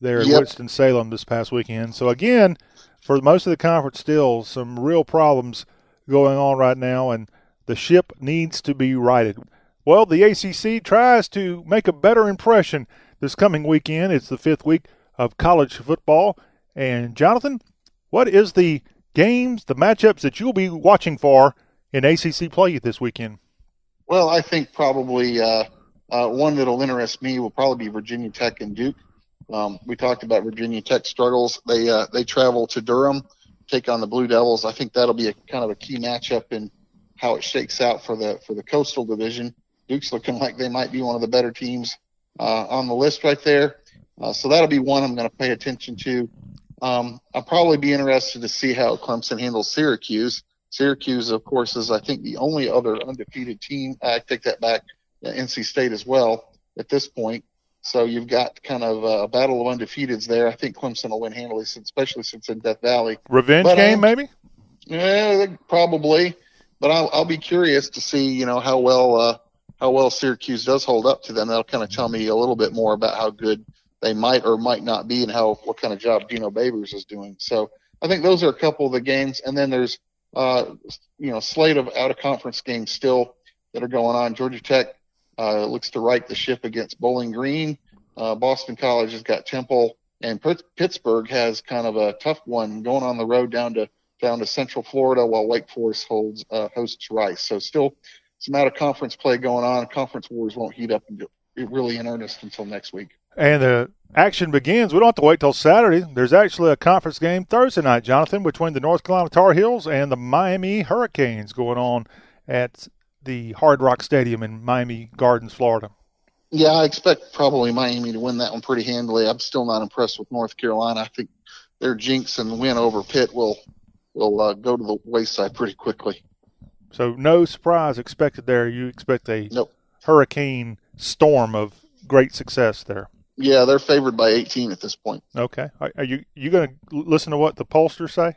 there in Yep. Winston Salem this past weekend. So again, for most of the conference, still some real problems going on right now, and the ship needs to be righted. Well, the ACC tries to make a better impression this coming weekend. It's the fifth week of college football, and Jonathan, what is the games, the matchups that you'll be watching for in ACC play this weekend? Well, I think probably uh, uh, one that'll interest me will probably be Virginia Tech and Duke. Um, we talked about Virginia Tech struggles. They uh, they travel to Durham, take on the Blue Devils. I think that'll be a kind of a key matchup in how it shakes out for the for the Coastal Division. Duke's looking like they might be one of the better teams uh, on the list right there. Uh, so that'll be one I'm going to pay attention to. Um, I'll probably be interested to see how Clemson handles Syracuse. Syracuse, of course, is I think the only other undefeated team. I take that back. uh, NC State as well at this point. So you've got kind of a battle of undefeateds there. I think Clemson will win handily, since- especially since in Death Valley. Revenge But, game, um, maybe? Yeah, probably. But I'll, I'll be curious to see, you know, how well uh, how well Syracuse does hold up to them. That'll kind of tell me a little bit more about how good they might or might not be, and how what kind of job Dino Babers is doing. So I think those are a couple of the games, and then there's uh, you know slate of out of conference games still that are going on. Georgia Tech uh, looks to right the ship against Bowling Green. Uh, Boston College has got Temple, and Pitt- Pittsburgh has kind of a tough one going on the road down to down to Central Florida, while Wake Forest holds uh, hosts Rice. So still some out of conference play going on. Conference wars won't heat up and get really in earnest until next week. And the action begins. We don't have to wait till Saturday. There's actually a conference game Thursday night, Jonathan, between the North Carolina Tar Heels and the Miami Hurricanes going on at the Hard Rock Stadium in Miami Gardens, Florida. Yeah, I expect probably Miami to win that one pretty handily. I'm still not impressed with North Carolina. I think their jinx and win over Pitt will will uh, go to the wayside pretty quickly. So no surprise expected there. You expect a Nope. hurricane storm of great success there. Yeah, they're favored by 18 at this point. Okay. Are, are you you going to listen to what the pollsters say?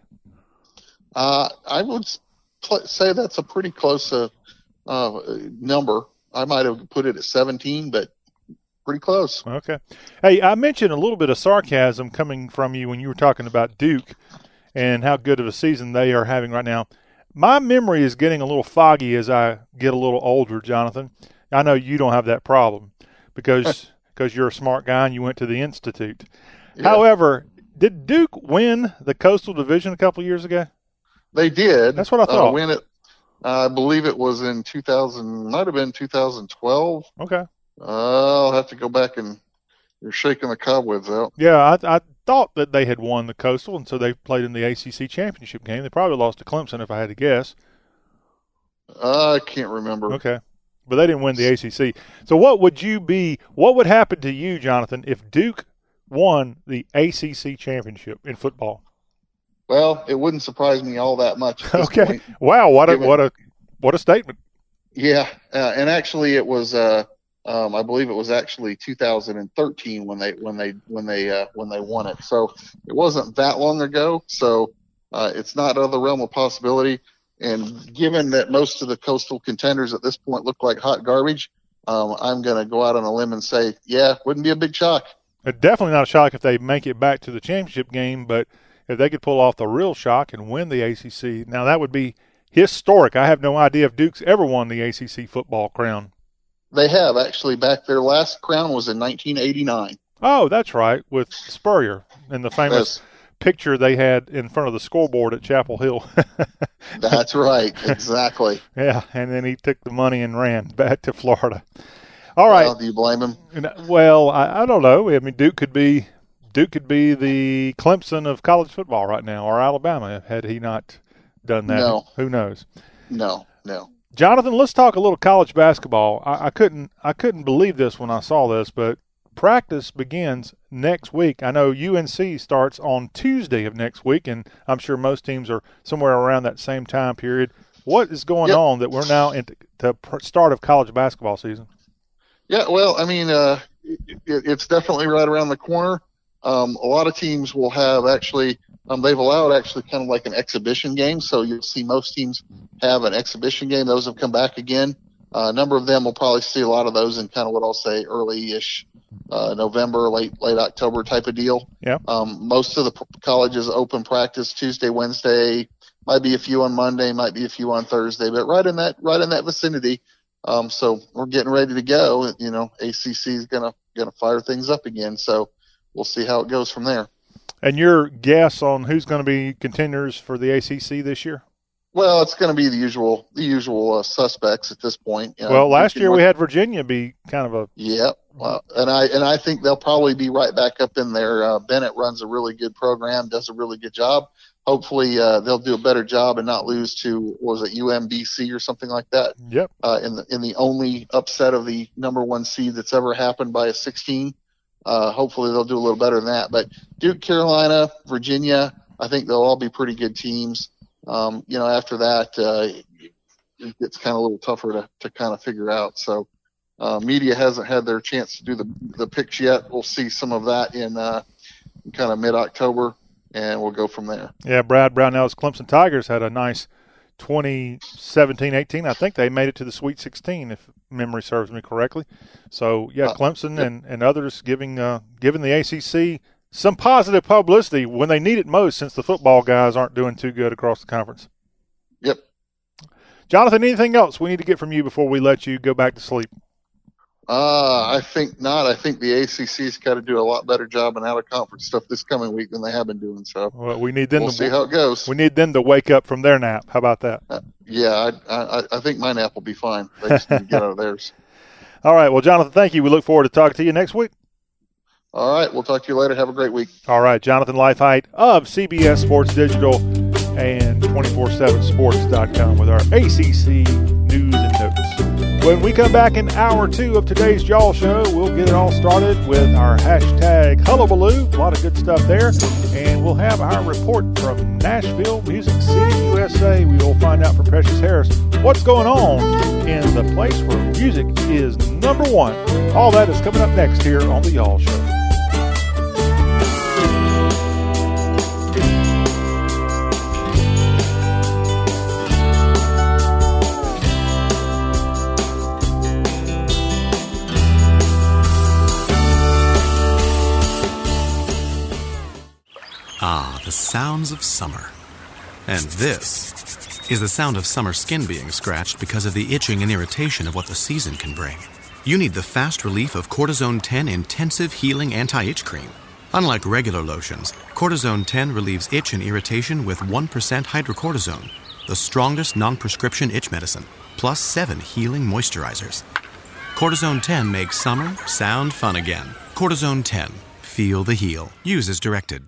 Uh, I would pl- say that's a pretty close uh, uh, number. I might have put it at 17, but pretty close. Okay. Hey, I mentioned a little bit of sarcasm coming from you when you were talking about Duke and how good of a season they are having right now. My memory is getting a little foggy as I get a little older, Jonathan. I know you don't have that problem because (laughs) because you're a smart guy and you went to the institute. However, did Duke win the Coastal Division a couple years ago? They did. That's what I thought. Uh, win it. I believe it was in 2000. Might have been 2012. Okay. Uh, I'll have to go back and you're shaking the cobwebs out. Yeah, I, I thought that they had won the Coastal, and so they played in the ACC championship game. They probably lost to Clemson, if I had to guess. I can't remember. Okay. But they didn't win the ACC. So what would you be what would happen to you, Jonathan, if Duke won the ACC championship in football? Well, it wouldn't surprise me all that much. (laughs) Okay. point. Wow, what a Given- what a what a statement. Yeah, uh, and actually, it was. Uh, um, I believe it was actually 2013 when they when they when they uh, when they won it. So it wasn't that long ago. So uh, it's not out of the realm of possibility. And given that most of the coastal contenders at this point look like hot garbage, um, I'm going to go out on a limb and say, yeah, wouldn't be a big shock. Uh, Definitely not a shock if they make it back to the championship game, but if they could pull off the real shock and win the ACC, now that would be historic. I have no idea if Duke's ever won the ACC football crown. They have actually back their last crown was in 1989. Oh, that's right, with Spurrier and the famous. Picture they had in front of the scoreboard at Chapel Hill. (laughs) That's right, exactly. yeah, and then he took the money and ran back to Florida. All right. Well, do you blame him? Well, I, I don't know. I mean, Duke could be Duke could be the Clemson of college football right now, or Alabama had he not done that. No. Who knows? No, no. Jonathan, let's talk a little college basketball. I, I couldn't I couldn't believe this when I saw this, but practice begins next week. I know UNC starts on Tuesday of next week, and I'm sure most teams are somewhere around that same time period. What is going Yep. on that we're now into the start of college basketball season? Yeah, well, I mean, uh, it, it's definitely right around the corner. Um, a lot of teams will have actually, um, they've allowed actually kind of like an exhibition game. So you'll see most teams have an exhibition game. Those have come back again. Uh, a number of them will probably see a lot of those in kind of what I'll say early-ish uh, November, late late October type of deal. Yeah. Um, most of the p- colleges open practice Tuesday, Wednesday, might be a few on Monday, might be a few on Thursday, but right in that right in that vicinity. Um, so we're getting ready to go. You know, ACC is gonna gonna fire things up again. So we'll see how it goes from there. And your guess on who's going to be contenders for the ACC this year? Well, it's going to be the usual the usual uh, suspects at this point. You know, well, last year we had Virginia be kind of a Yeah, well, and I and I think they'll probably be right back up in there. Uh, Bennett runs a really good program, does a really good job. Hopefully, uh, they'll do a better job and not lose to what was it UMBC or something like that. Yep. Uh, in the in the only upset of the number one seed that's ever happened by a 16. Uh, hopefully, they'll do a little better than that. But Duke, Carolina, Virginia, I think they'll all be pretty good teams. Um, you know, after that, uh, it gets kind of a little tougher to, to kind of figure out. So, uh, media hasn't had their chance to do the, the picks yet. We'll see some of that in, uh, kind of mid October and we'll go from there. Yeah, Brad Brownell's Clemson Tigers had a nice 2017-18. I think they made it to the Sweet 16, if memory serves me correctly. So yeah, Uh, Clemson and, and others giving uh, giving the ACC some positive publicity when they need it most, since the football guys aren't doing too good across the conference. Yep. Jonathan, anything else we need to get from you before we let you go back to sleep? Uh, I think not. I think the ACC's got to do a lot better job in out of conference stuff this coming week than they have been doing. So Well, we need them we'll to see how it goes. We need them to wake up from their nap. How about that? Yeah, I, I, I think my nap will be fine. They just need to get out of theirs. (laughs) All right. Well, Jonathan, thank you. We look forward to talking to you next week. All right, we'll talk to you later. Have a great week. All right, Jonathan Lifeheight of CBS Sports Digital and 247sports.com with our ACC news and notes. When we come back in hour two of today's Y'all Show, we'll get it all started with our hashtag Hullabaloo. A lot of good stuff there. And we'll have our report from Nashville, Music City, USA. We will find out from Precious Harris what's going on in the place where music is number one. All that is coming up next here on the Y'all Show. The sounds of summer. And this is the sound of summer skin being scratched because of the itching and irritation of what the season can bring. You need the fast relief of Cortizone 10 Intensive Healing Anti Itch Cream. Unlike regular lotions, Cortizone 10 relieves itch and irritation with 1% hydrocortisone, the strongest non prescription itch medicine, plus 7 healing moisturizers. Cortizone 10 makes summer sound fun again. Cortizone 10. Feel the heal. Use as directed.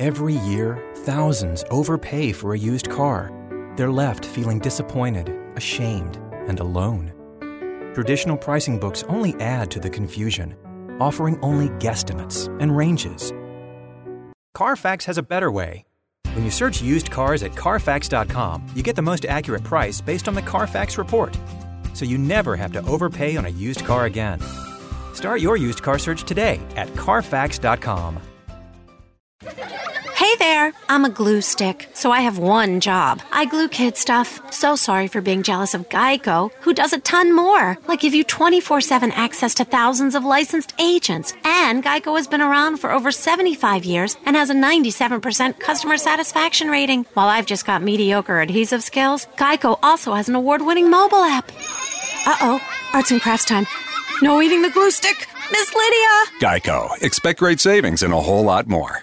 Every year, thousands overpay for a used car. They're left feeling disappointed, ashamed, and alone. Traditional pricing books only add to the confusion, offering only guesstimates and ranges. Carfax has a better way. When you search used cars at Carfax.com, you get the most accurate price based on the Carfax report. So you never have to overpay on a used car again. Start your used car search today at Carfax.com. Hey there, I'm a glue stick, so I have one job. I glue kid stuff. So sorry for being jealous of Geico, who does a ton more, like give you 24 7 access to thousands of licensed agents. And Geico has been around for over 75 years and has a 97% customer satisfaction rating. While I've just got mediocre adhesive skills, Geico also has an award winning mobile app. Uh oh, arts and crafts time. No eating the glue stick. Miss Lydia! Geico. Expect great savings and a whole lot more.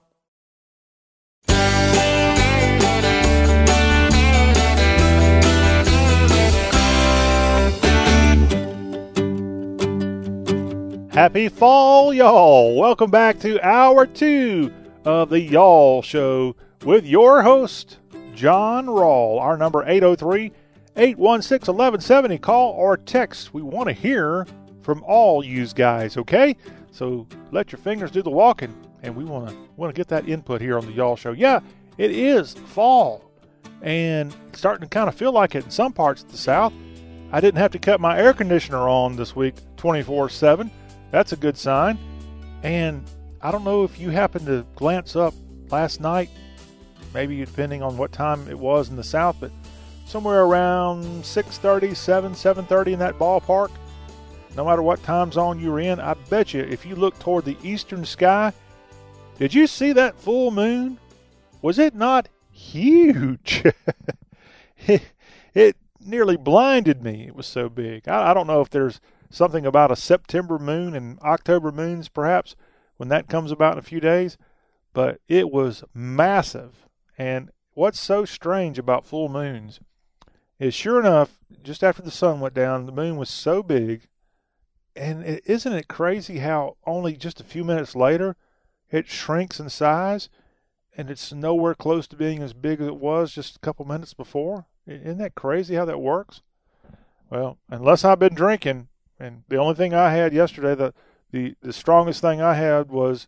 Happy fall, y'all! Welcome back to hour two of the Y'all Show with your host, John Rawl. Our number 803 816 1170. Call or text. We want to hear from all yous guys, okay? So let your fingers do the walking, and we want to want to get that input here on the Y'all Show. Yeah, it is fall, and it's starting to kind of feel like it in some parts of the South. I didn't have to cut my air conditioner on this week 24 7 that's a good sign. And I don't know if you happened to glance up last night, maybe depending on what time it was in the south, but somewhere around 6:30, 7, 7:30 in that ballpark. No matter what time zone you were in, I bet you if you look toward the eastern sky, did you see that full moon? Was it not huge? (laughs) it, it, nearly blinded me. It was so big. I, I don't know if there's something about a September moon and October moons, perhaps, when that comes about in a few days. But it was massive. And what's so strange about full moons is sure enough, just after the sun went down, the moon was so big. And is isn't it crazy how only just a few minutes later it shrinks in size and it's nowhere close to being as big as it was just a couple minutes before? Isn't that crazy how that works? Well, unless I've been drinking, and the only thing I had yesterday, the the, the strongest thing I had was,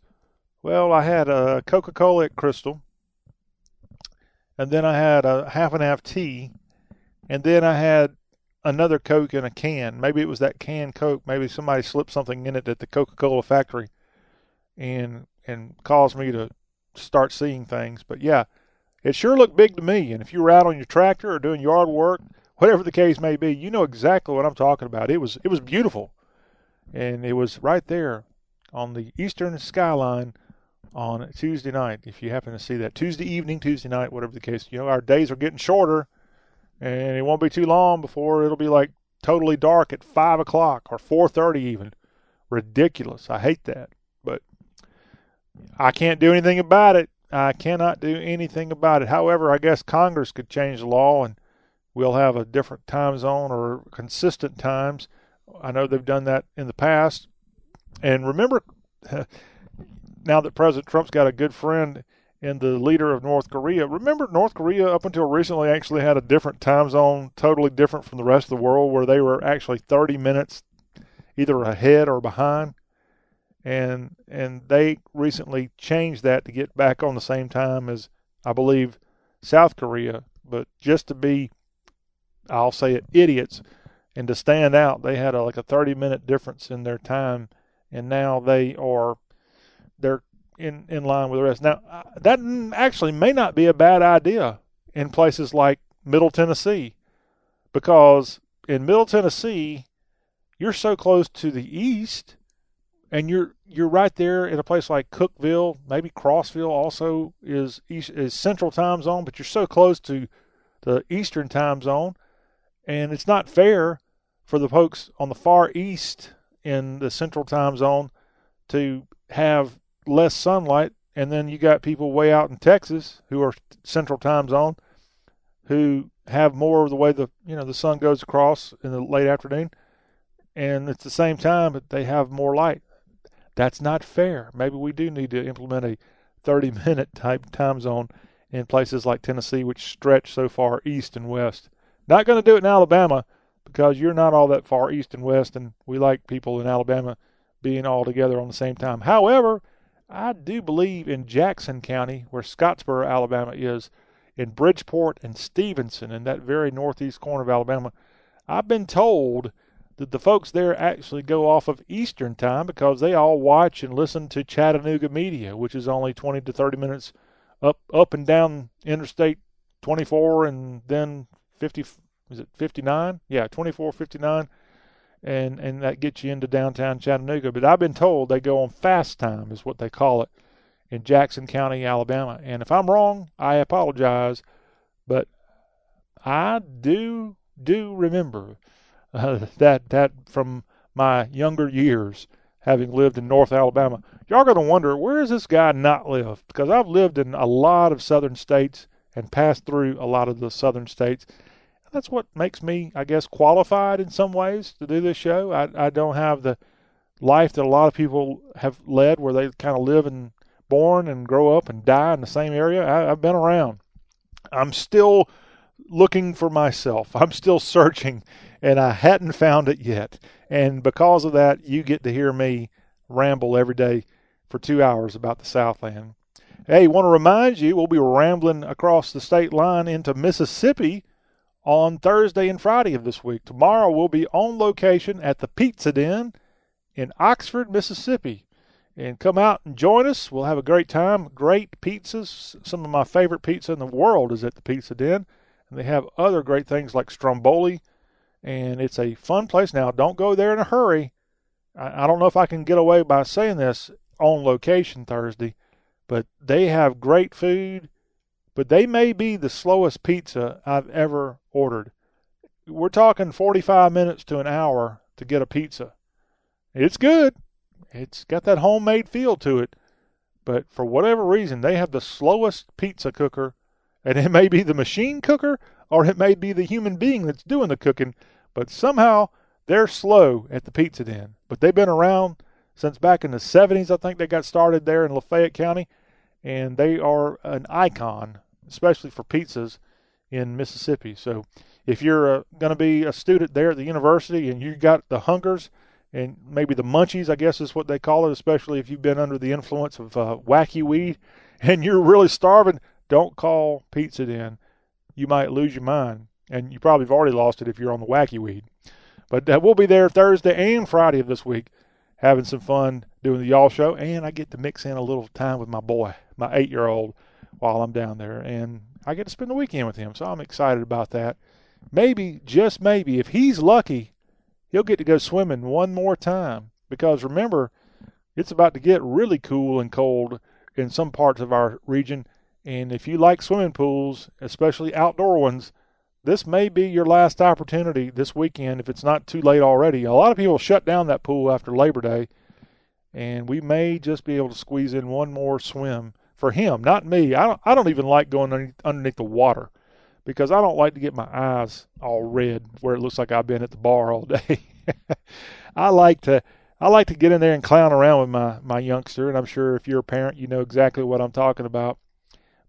well, I had a Coca-Cola at Krystal, and then I had a half and half tea, and then I had another Coke in a can. Maybe it was that canned Coke. Maybe somebody slipped something in it at the Coca-Cola factory, and and caused me to start seeing things. But yeah, it sure looked big to me. And if you were out on your tractor or doing yard work, whatever the case may be, you know exactly what I'm talking about. It was it was beautiful, and it was right there on the eastern skyline on Tuesday night. If you happen to see that Tuesday evening, Tuesday night, whatever the case, you know our days are getting shorter, and it won't be too long before it'll be like totally dark at five o'clock or four thirty even. Ridiculous. I hate that, but I can't do anything about it. I cannot do anything about it. However, I guess Congress could change the law and we'll have a different time zone or consistent times. I know they've done that in the past. And remember, (laughs) now that President Trump's got a good friend in the leader of North Korea, remember North Korea up until recently actually had a different time zone, totally different from the rest of the world, where they were actually 30 minutes either ahead or behind. And and they recently changed that to get back on the same time as I believe South Korea. But just to be I'll say it, idiots. And to stand out, they had a, like a 30 minute difference in their time, and now they are they're in in line with the rest. Now uh, that actually may not be a bad idea in places like Middle Tennessee, because in Middle Tennessee, you're so close to the east, and you're you're right there in a place like Cookeville, maybe Crossville also is east, is Central Time Zone, but you're so close to the Eastern Time Zone and it's not fair for the folks on the far east in the central time zone to have less sunlight. And then you got people way out in Texas who are central time zone who have more of the way the you know the sun goes across in the late afternoon. And it's the same time but they have more light. That's not fair. Maybe we do need to implement a 30 minute type time zone in places like Tennessee which stretch so far east and west not going to do it in Alabama because you're not all that far east and west, and we like people in Alabama being all together on the same time. However, I do believe in Jackson County, where Scottsboro, Alabama is, in Bridgeport and Stevenson, in that very northeast corner of Alabama. I've been told that the folks there actually go off of Eastern time because they all watch and listen to Chattanooga media, which is only 20 to 30 minutes up up and down Interstate 24 and then 50 is it 59? Yeah, 2459 and and that gets you into downtown Chattanooga. But I've been told they go on fast time is what they call it in Jackson County, Alabama. And if I'm wrong, I apologize, but I do do remember uh, that that from my younger years, having lived in North Alabama. Y'all going to wonder where does this guy not lived Because I've lived in a lot of southern states and passed through a lot of the southern states. That's what makes me, I guess, qualified in some ways to do this show. I, I don't have the life that a lot of people have led, where they kind of live and born and grow up and die in the same area. I, I've been around. I'm still looking for myself. (laughs) I'm still searching, and I hadn't found it yet. And because of that, you get to hear me ramble every day for two hours about the Southland. Hey, want to remind you, we'll be rambling across the state line into Mississippi on Thursday and Friday of this week. Tomorrow, we'll be on location at the Pizza Den in Oxford, Mississippi. And come out and join us. We'll have a great time. Great pizzas. Some of my favorite pizza in the world is at the Pizza Den. And they have other great things like Stromboli. And it's a fun place. Now, don't go there in a hurry. I, I don't know if I can get away by saying this on location Thursday but they have great food. But they may be the slowest pizza I've ever ordered. We're talking 45 minutes to an hour to get a pizza. It's good. It's got that homemade feel to it. But for whatever reason, they have the slowest pizza cooker. And it may be the machine cooker or it may be the human being that's doing the cooking. But somehow they're slow at the pizza den. But they've been around since back in the 70s. I think they got started there in Lafayette County and they are an icon, especially for pizzas in Mississippi. So if you're uh, going to be a student there at the university and you got the hungers and maybe the munchies, I guess is what they call it, especially if you've been under the influence of uh, wacky weed (laughs) and you're really starving, don't call Pizza Den. You might lose your mind, and you probably have already lost it if you're on the wacky weed. But uh, we'll be there Thursday and Friday of this week having some fun doing the y'all show, and I get to mix in a little time with my boy, my eight year old, while I'm down there, and I get to spend the weekend with him. So I'm excited about that. Maybe, just maybe, if he's lucky, he'll get to go swimming one more time. Because remember, it's about to get really cool and cold in some parts of our region. And if you like swimming pools, especially outdoor ones, this may be your last opportunity this weekend if it's not too late already. A lot of people shut down that pool after Labor Day, and we may just be able to squeeze in one more swim for him, not me. I don't, I don't even like going underneath the water because I don't like to get my eyes all red where it looks like I've been at the bar all (laughs) day. I like to I like to get in there and clown around with my my youngster, and I'm sure if you're a parent, you know exactly what I'm talking about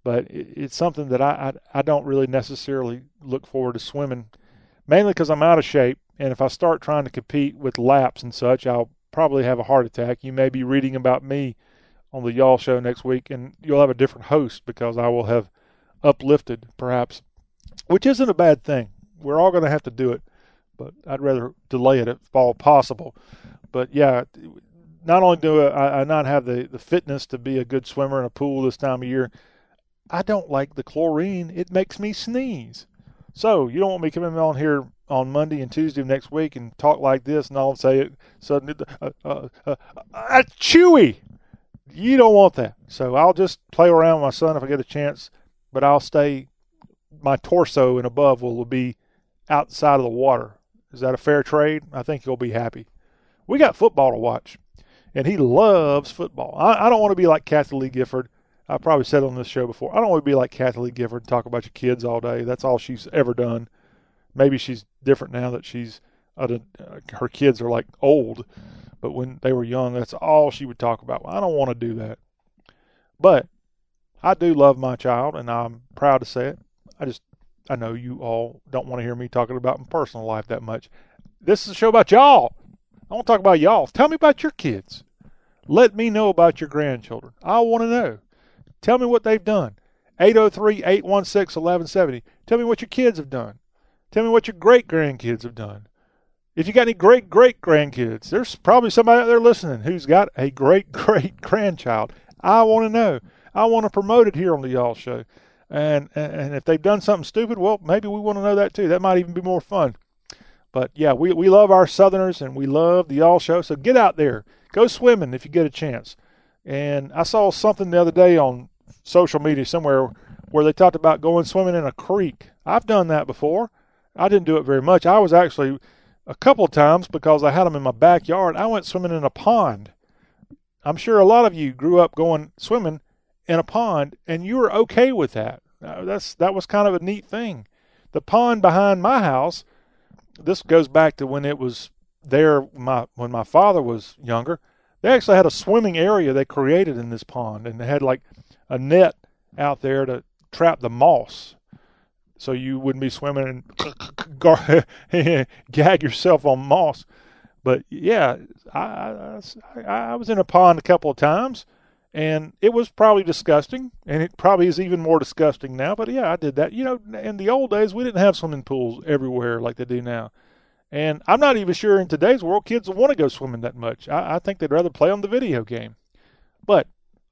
but it, it's something that I, I, I don't really necessarily look forward to swimming, mainly because I'm out of shape. And if I start trying to compete with laps and such, I'll probably have a heart attack. You may be reading about me on the Y'all Show next week, and you'll have a different host because I will have uplifted, perhaps, which isn't a bad thing. We're all going to have to do it, but I'd rather delay it if all possible. But yeah, not only do I, I not have the, the fitness to be a good swimmer in a pool this time of year, I don't like the chlorine. It makes me sneeze. So you don't want me coming on here on Monday and Tuesday of next week and talk like this and all say it suddenly uh, uh, uh, uh, chewy. You don't want that. So I'll just play around with my son if I get a chance, but I'll stay. My torso and above will be outside of the water. Is that a fair trade? I think he'll be happy. We got football to watch, and he loves football. I, I don't want to be like Kathie Lee Gifford I probably said on this show before. I don't want to be like Kathie Lee Gifford and talk about your kids all day. That's all she's ever done. Maybe she's different now that she's uh, her kids are like old, but when they were young, that's all she would talk about. Well, I don't want to do that, but I do love my child, and I'm proud to say it. I just I know you all don't want to hear me talking about my personal life that much. This is a show about y'all. I want to talk about y'all. Tell me about your kids. Let me know about your grandchildren. I want to know. Tell me what they've done. 803 816 1170. Tell me what your kids have done. Tell me what your great grandkids have done. If you got any great great grandkids, there's probably somebody out there listening who's got a great (laughs) great grandchild. I want to know. I want to promote it here on the Y'all Show. And, and if they've done something stupid, well, maybe we want to know that too. That might even be more fun. But yeah, we, we love our Southerners and we love the Y'all Show. So get out there. Go swimming if you get a chance. And I saw something the other day on social media somewhere where they talked about going swimming in a creek. I've done that before, I didn't do it very much. I was actually a couple times because I had them in my backyard. I went swimming in a pond. I'm sure a lot of you grew up going swimming in a pond, and you were okay with that. That's that was kind of a neat thing. The pond behind my house. This goes back to when it was there. My when my father was younger, they actually had a swimming area they created in this pond, and they had like a net out there to trap the moss so you wouldn't be swimming and (laughs) (laughs) gag yourself on moss. But yeah, I, I, I was in a pond a couple of times, and it was probably disgusting, and it probably is even more disgusting now. But yeah, I did that. You know, in the old days, we didn't have swimming pools everywhere like they do now. And I'm not even sure in today's world kids want to go swimming that much. I, I think they'd rather play on the video game. But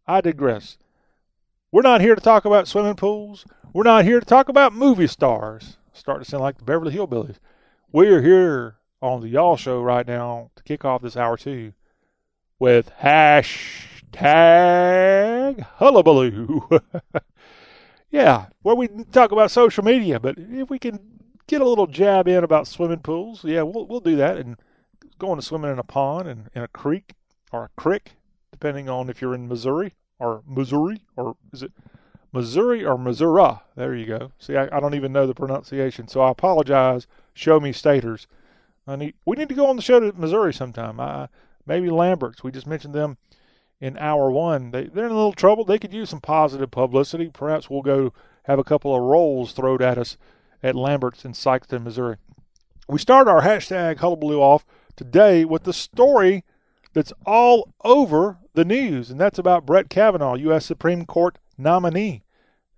I digress. We're not here to talk about swimming pools. We're not here to talk about movie stars. Starting to sound like the Beverly Hillbillies. We're here on the Y'all Show right now to kick off this hour two with hashtag hullabaloo. (laughs) yeah, where we talk about social media, but if we can get a little jab in about swimming pools, yeah, we'll we'll do that and going to swimming in a pond and in a creek or a crick, depending on if you're in Missouri or Missouri or is it Missouri or Missouri. There you go. See, I, I, don't even know the pronunciation, so I apologize. Show me staters. I need. We need to go on the show to Missouri sometime. I, maybe Lamberts. We just mentioned them in hour one. They they're in a little trouble. They could use some positive publicity. Perhaps we'll go have a couple of rolls thrown at us at Lamberts in Sikeston, Missouri. We start our hashtag hullabaloo off today with the story that's all over the news, and that's about Brett Kavanaugh, U.S. Supreme Court nominee.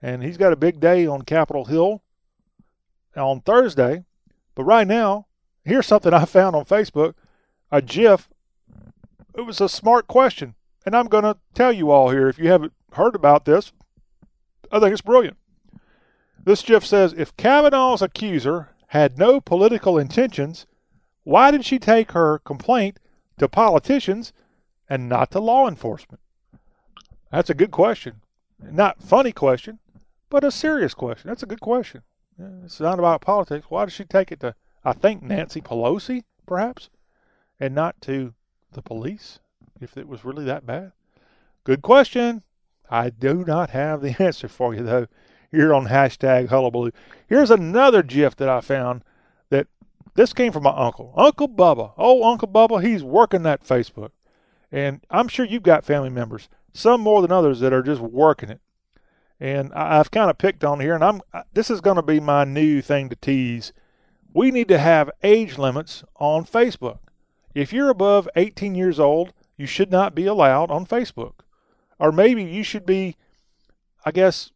And he's got a big day on Capitol Hill on Thursday. But right now, here's something I found on Facebook a GIF. It was a smart question. And I'm going to tell you all here if you haven't heard about this. I think it's brilliant. This GIF says if Kavanaugh's accuser had no political intentions, why did she take her complaint to politicians and not to law enforcement? That's a good question. Not funny question, but a serious question. That's a good question. It's not about politics. Why does she take it to, I think, Nancy Pelosi, perhaps, and not to the police, if it was really that bad? Good question. I do not have the (laughs) answer for you, though, here on hashtag hullabaloo. Here's another GIF that I found that this came from my uncle. Uncle Bubba. Oh, Uncle Bubba, he's working that Facebook. And I'm sure you've got family members, some more than others, that are just working it. And I, have kind of picked on here, and I'm this is going to be my new thing to tease. We need to have age limits on Facebook. If you're above 18 years old, you should not be allowed on Facebook. Or maybe you should be, I guess,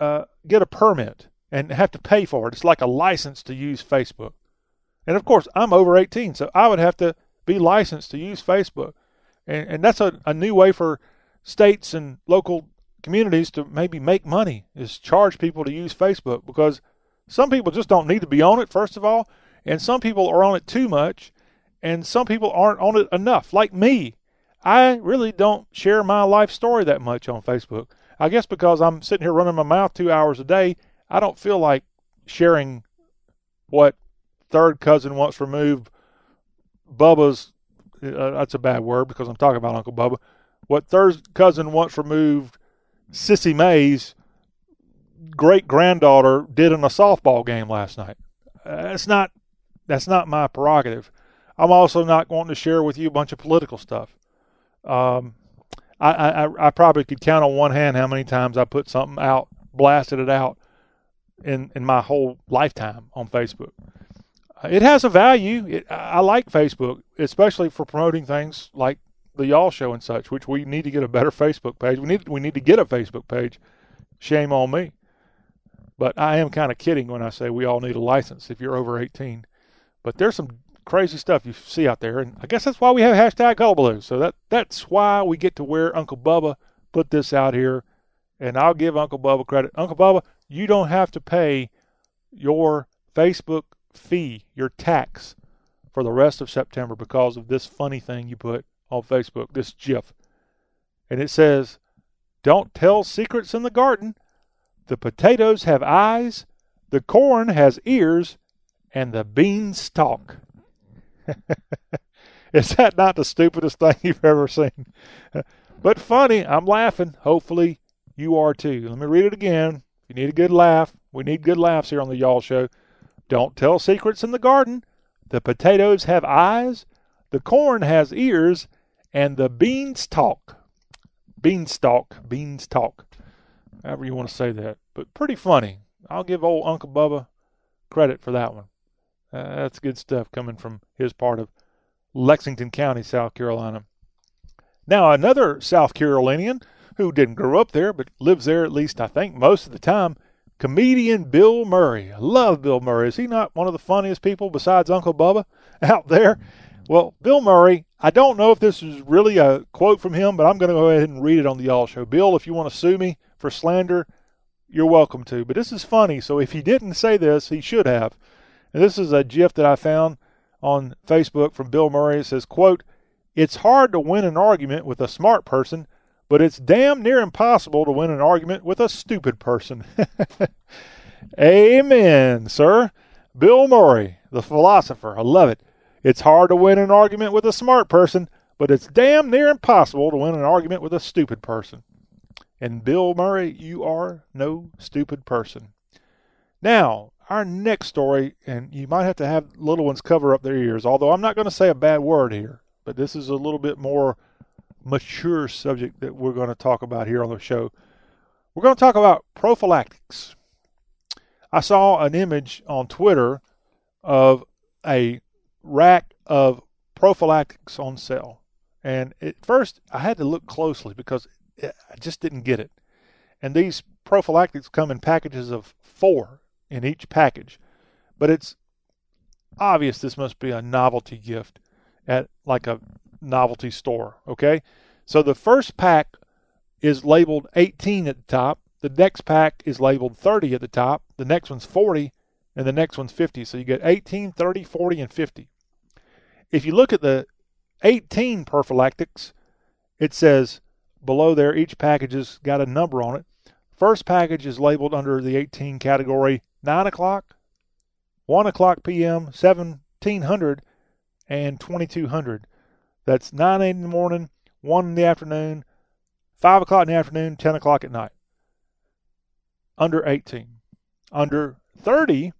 uh, get a permit and have to pay for it. It's like a license to use Facebook. And of course, I'm over 18, so I would have to be licensed to use Facebook and, and that's a, a new way for states and local communities to maybe make money is charge people to use Facebook because some people just don't need to be on it first of all and some people are on it too much and some people aren't on it enough. Like me i really don't share my life story that much on facebook. I guess because i'm sitting here running my mouth two hours a day i don't feel like sharing what third cousin once removed. Bubba's uh, that's a bad word because I'm talking about Uncle Bubba. What third cousin once removed Sissy May's great granddaughter did in a softball game last night. That's not that's not my prerogative. I'm also not going to share with you a bunch of political stuff. Um, I, I, I probably could count on one hand how many times I put something out, blasted it out in in my whole lifetime on Facebook it has a value. It, I like Facebook, especially for promoting things like the Y'all Show and such, which we need to get a better Facebook page. We need we need to get a Facebook page. Shame on me. But I am kind of kidding when I say we all need a license if you're over 18. But there's some crazy stuff you see out there, and I guess that's why we have hashtag Hullabaloo. So that that's why we get to where Uncle Bubba put this out here, and I'll give Uncle Bubba credit. Uncle Bubba, you don't have to pay your Facebook fee, your tax, for the rest of September because of this funny thing you put on Facebook, this GIF. And it says, Don't tell secrets in the garden. The potatoes have eyes, the corn has ears, and the beanstalk. (laughs) Is that not the stupidest thing (laughs) you've ever seen? (laughs) but funny. I'm laughing. Hopefully you are too. Let me read it again. You need a good laugh, we need good laughs here on the Y'all Show. Don't tell secrets in the garden. The potatoes have eyes, the corn has ears, and the beans talk. Beanstalk, beans talk. However you want to say that. But pretty funny. I'll give old Uncle Bubba credit for that one. Uh, that's good stuff coming from his part of Lexington County, South Carolina. Now, another South Carolinian who didn't grow up there but lives there at least, I think, most of the time, comedian Bill Murray. I love Bill Murray. Is he not one of the funniest people besides Uncle Bubba (laughs) out there? Well, Bill Murray, I don't know if this is really a quote from him, but I'm going to go ahead and read it on the Y'all Show. Bill, if you want to sue me for slander, you're welcome to. But this is funny, so if he didn't say this, he should have. And this is a GIF that I found on Facebook from Bill Murray. It says, quote, It's hard to win an argument with a smart person, but it's damn near impossible to win an argument with a stupid person. (laughs) Amen, sir. Bill Murray, the philosopher. I love it. It's hard to win an argument with a smart person, but it's damn near impossible to win an argument with a stupid person. And Bill Murray, you are no stupid person. Now, our next story, and you might have to have little ones cover up their ears, although I'm not going to say a bad word here, but this is a little bit more mature subject that we're going to talk about here on the show. We're going to talk about prophylactics. I saw an image on Twitter of a rack of prophylactics on sale. And at first, I had to look closely because I just didn't get it. And these prophylactics come in packages of four in each package. But it's obvious this must be a novelty gift at like a novelty store. Okay. So the first pack is labeled 18 at the top. The next pack is labeled 30 at the top. The next one's 40 and the next one's 50. So you get 18, 30, 40, and 50. If you look at the 18 prophylactics, it says below there each package has got a number on it. First package is labeled under the 18 category 9 o'clock, 1 o'clock p.m., 1700, and 2200. That's 9 in the morning, 1 in the afternoon, 5 o'clock in the afternoon, 10 o'clock at night. Under 18. Under 30,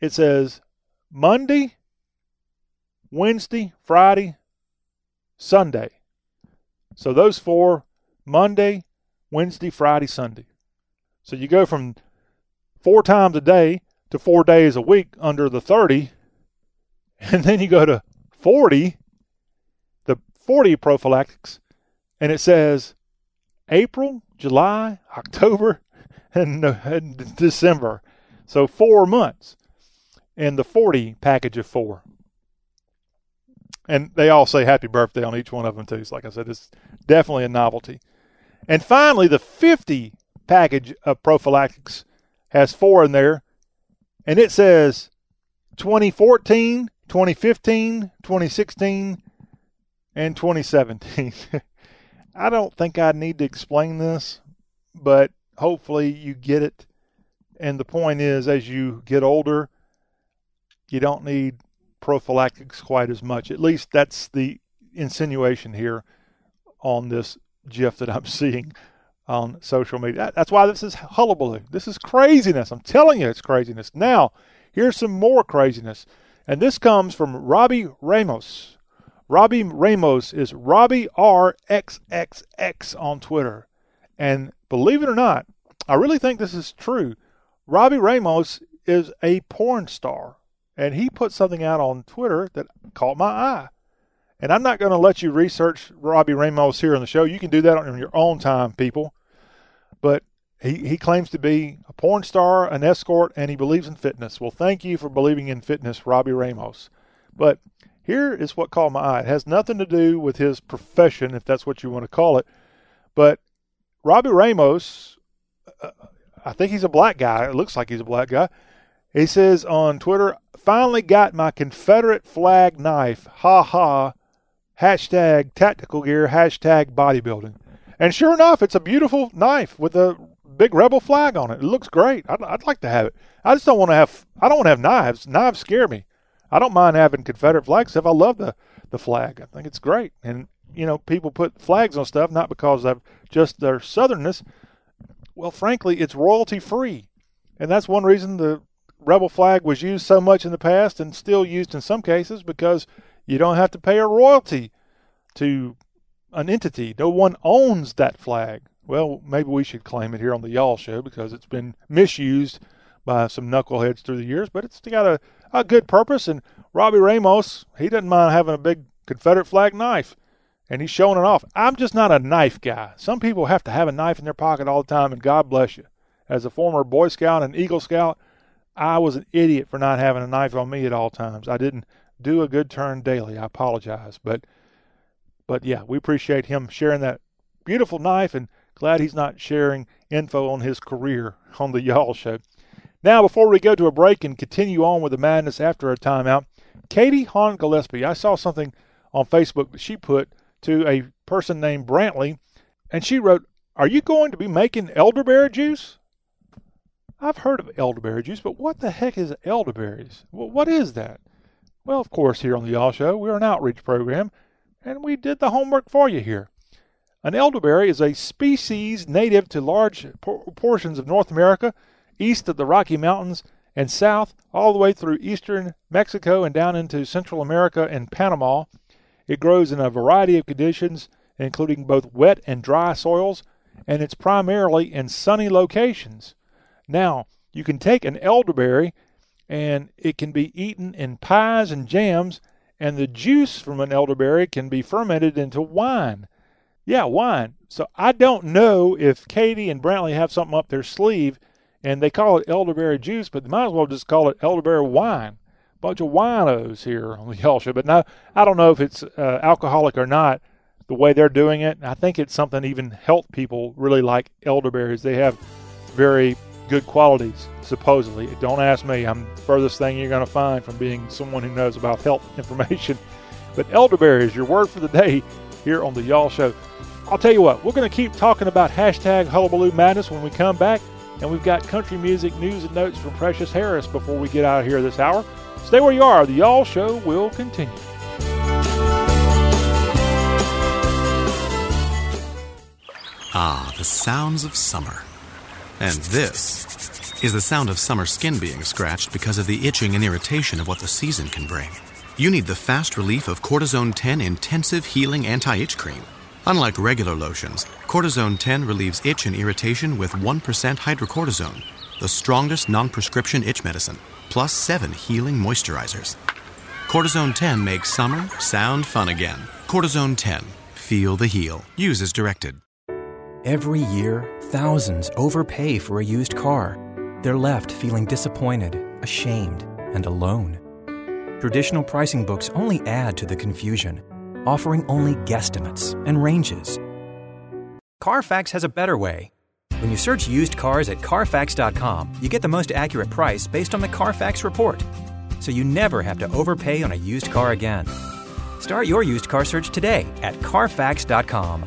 it says Monday, Wednesday, Friday, Sunday. So those four Monday, Wednesday, Friday, Sunday. So you go from four times a day to four days a week under the 30, (laughs) and then you go to 40 the 40 prophylactics, and it says April, July, October, (laughs) and, and December. So four months in the 40 package of four. And they all say happy birthday on each one of them, too. So like I said, it's definitely a novelty. And finally, the 50 package of prophylactics has four in there, and it says 2014, 2015, 2016, and 2017. (laughs) I don't think I need to explain this, but hopefully you get it. And the point is, as you get older, you don't need prophylactics quite as much. At least that's the insinuation here on this GIF that I'm (laughs) seeing on social media. That's why this is hullabaloo. This is craziness. I'm telling you, it's craziness. Now, here's some more craziness. And this comes from Robbie Ramos. Robbie Ramos is Robbie RXXX on Twitter. And believe it or not, I really think this is true. Robbie Ramos is a porn star. And he put something out on Twitter that caught my eye. And I'm not going to let you research Robbie Ramos here on the show. You can do that on your own time, people. But he, he claims to be a porn star, an escort, and he believes in fitness. Well, thank you for believing in fitness, Robbie Ramos. But here is what caught my eye. It has nothing to do with his profession, if that's what you want to call it. But Robbie Ramos, uh, I think he's a black guy. It looks like he's a black guy. He says on Twitter, finally got my Confederate flag knife. Ha ha. Hashtag tactical gear. Hashtag bodybuilding. And sure enough, it's a beautiful knife with a big rebel flag on it. It looks great. I'd, I'd like to have it. I just don't want to have. I don't want to have knives. Knives scare me. I don't mind having Confederate flag stuff. I love the the flag. I think it's great. And you know, people put flags on stuff not because of just their southernness. Well, frankly, it's royalty free, and that's one reason the rebel flag was used so much in the past and still used in some cases because you don't have to pay a royalty to an entity. No one owns that flag. Well, maybe we should claim it here on the Y'all Show because it's been misused by some knuckleheads through the years, but it's got a, a good purpose. And Robbie Ramos, he doesn't mind having a big Confederate flag knife, and he's showing it off. I'm just not a knife guy. Some people have to have a knife in their pocket all the time, and God bless you. As a former Boy Scout and Eagle Scout, I was an idiot for not having a knife on me at all times. I didn't do a good turn daily. I apologize, but but yeah, we appreciate him sharing that beautiful knife and glad he's not sharing info on his career on the (laughs) Y'all Show. Now, before we go to a break and continue on with the madness after a timeout, Katie Hahn Gillespie, I saw something on Facebook that she put to a person named Brantley, and she wrote, Are you going to be making elderberry juice? I've heard of elderberry juice, but what the heck is elderberries? What is that? Well, of course, here on the Y'all Show, we're an outreach program, and we did the homework for you here. An elderberry is a species native to large portions of North America, east of the Rocky Mountains, and south all the way through eastern Mexico and down into Central America and Panama. It grows in a variety of conditions, including both wet and dry soils, and it's primarily in sunny locations. Now, you can take an elderberry and it can be eaten in pies and jams, and the juice from an elderberry can be fermented into wine. Yeah, wine. So I don't know if Katie and Brantley have something up their sleeve and they call it elderberry juice, but they might as well just call it elderberry wine. Bunch of winos here on the (laughs) Y'all. But now I don't know if it's uh, alcoholic or not. The way they're doing it, I think it's something even health people really like elderberries. They have very good qualities, supposedly. Don't ask me. I'm the furthest thing you're going to find from being someone who knows about health (laughs) information. But elderberry is your word for the day here on the Y'all Show. I'll tell you what, we're going to keep talking about hashtag Hullabaloo Madness when we come back. And we've got country music news and notes from Precious Harris before we get out of here this hour. Stay where you are. The Y'all Show will continue. Ah, the sounds of summer. And this is the sound of summer skin being scratched because of the itching and irritation of what the season can bring. You need the fast relief of Cortizone 10 Intensive Healing Anti Itch Cream. Unlike regular lotions, Cortizone 10 relieves itch and irritation with 1% hydrocortisone, the strongest non prescription itch medicine, plus 7 healing moisturizers. Cortizone 10 makes summer sound fun again. Cortizone 10. Feel the heal. Use as directed. Every year, thousands overpay for a used car. They're left feeling disappointed, ashamed, and alone. Traditional pricing books only add to the confusion, offering only guesstimates and ranges. Carfax has a better way. When you search used cars at Carfax.com, you get the most accurate price based on the Carfax report. So you never have to overpay on a used car again. Start your used car search today at Carfax.com.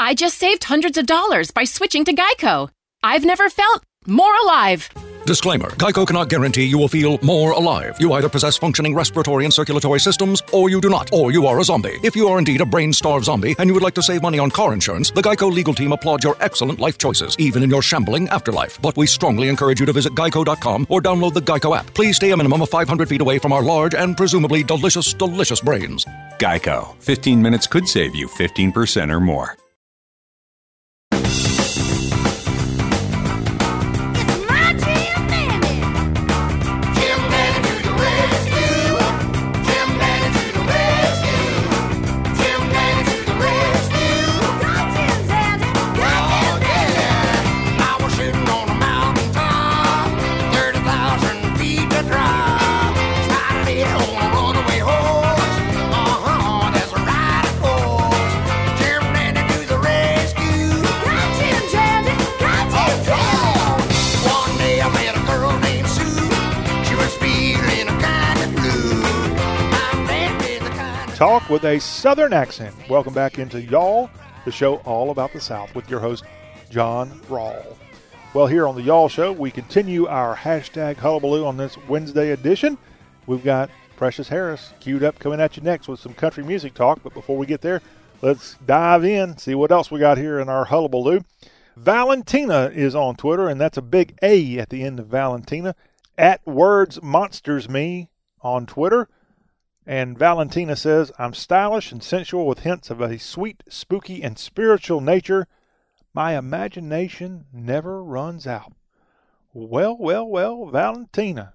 I just saved hundreds of dollars by switching to Geico. I've never felt more alive. Disclaimer Geico cannot guarantee you will feel more alive. You either possess functioning respiratory and circulatory systems, or you do not, or you are a zombie. If you are indeed a brain starved zombie and you would like to save money on car insurance, the Geico legal team applauds your excellent life choices, even in your shambling afterlife. But we strongly encourage you to visit geico.com or download the Geico app. Please stay a minimum of 500 feet away from our large and presumably delicious, delicious brains. Geico. 15 minutes could save you 15% or more. Talk with a Southern accent. Welcome back into Y'all, the show all about the South with your host, John Rawl. Well, here on the Y'all Show, we continue our hashtag hullabaloo on this Wednesday edition. We've got Precious Harris queued up coming at you next with some country music talk. But before we get there, let's dive in, see what else we got here in our hullabaloo. Valentina is on Twitter, and that's a big A at the end of Valentina. At Words Monsters Me on Twitter. And Valentina says, I'm stylish and sensual with hints of a sweet, spooky, and spiritual nature. My imagination never runs out. Well, well, well, Valentina.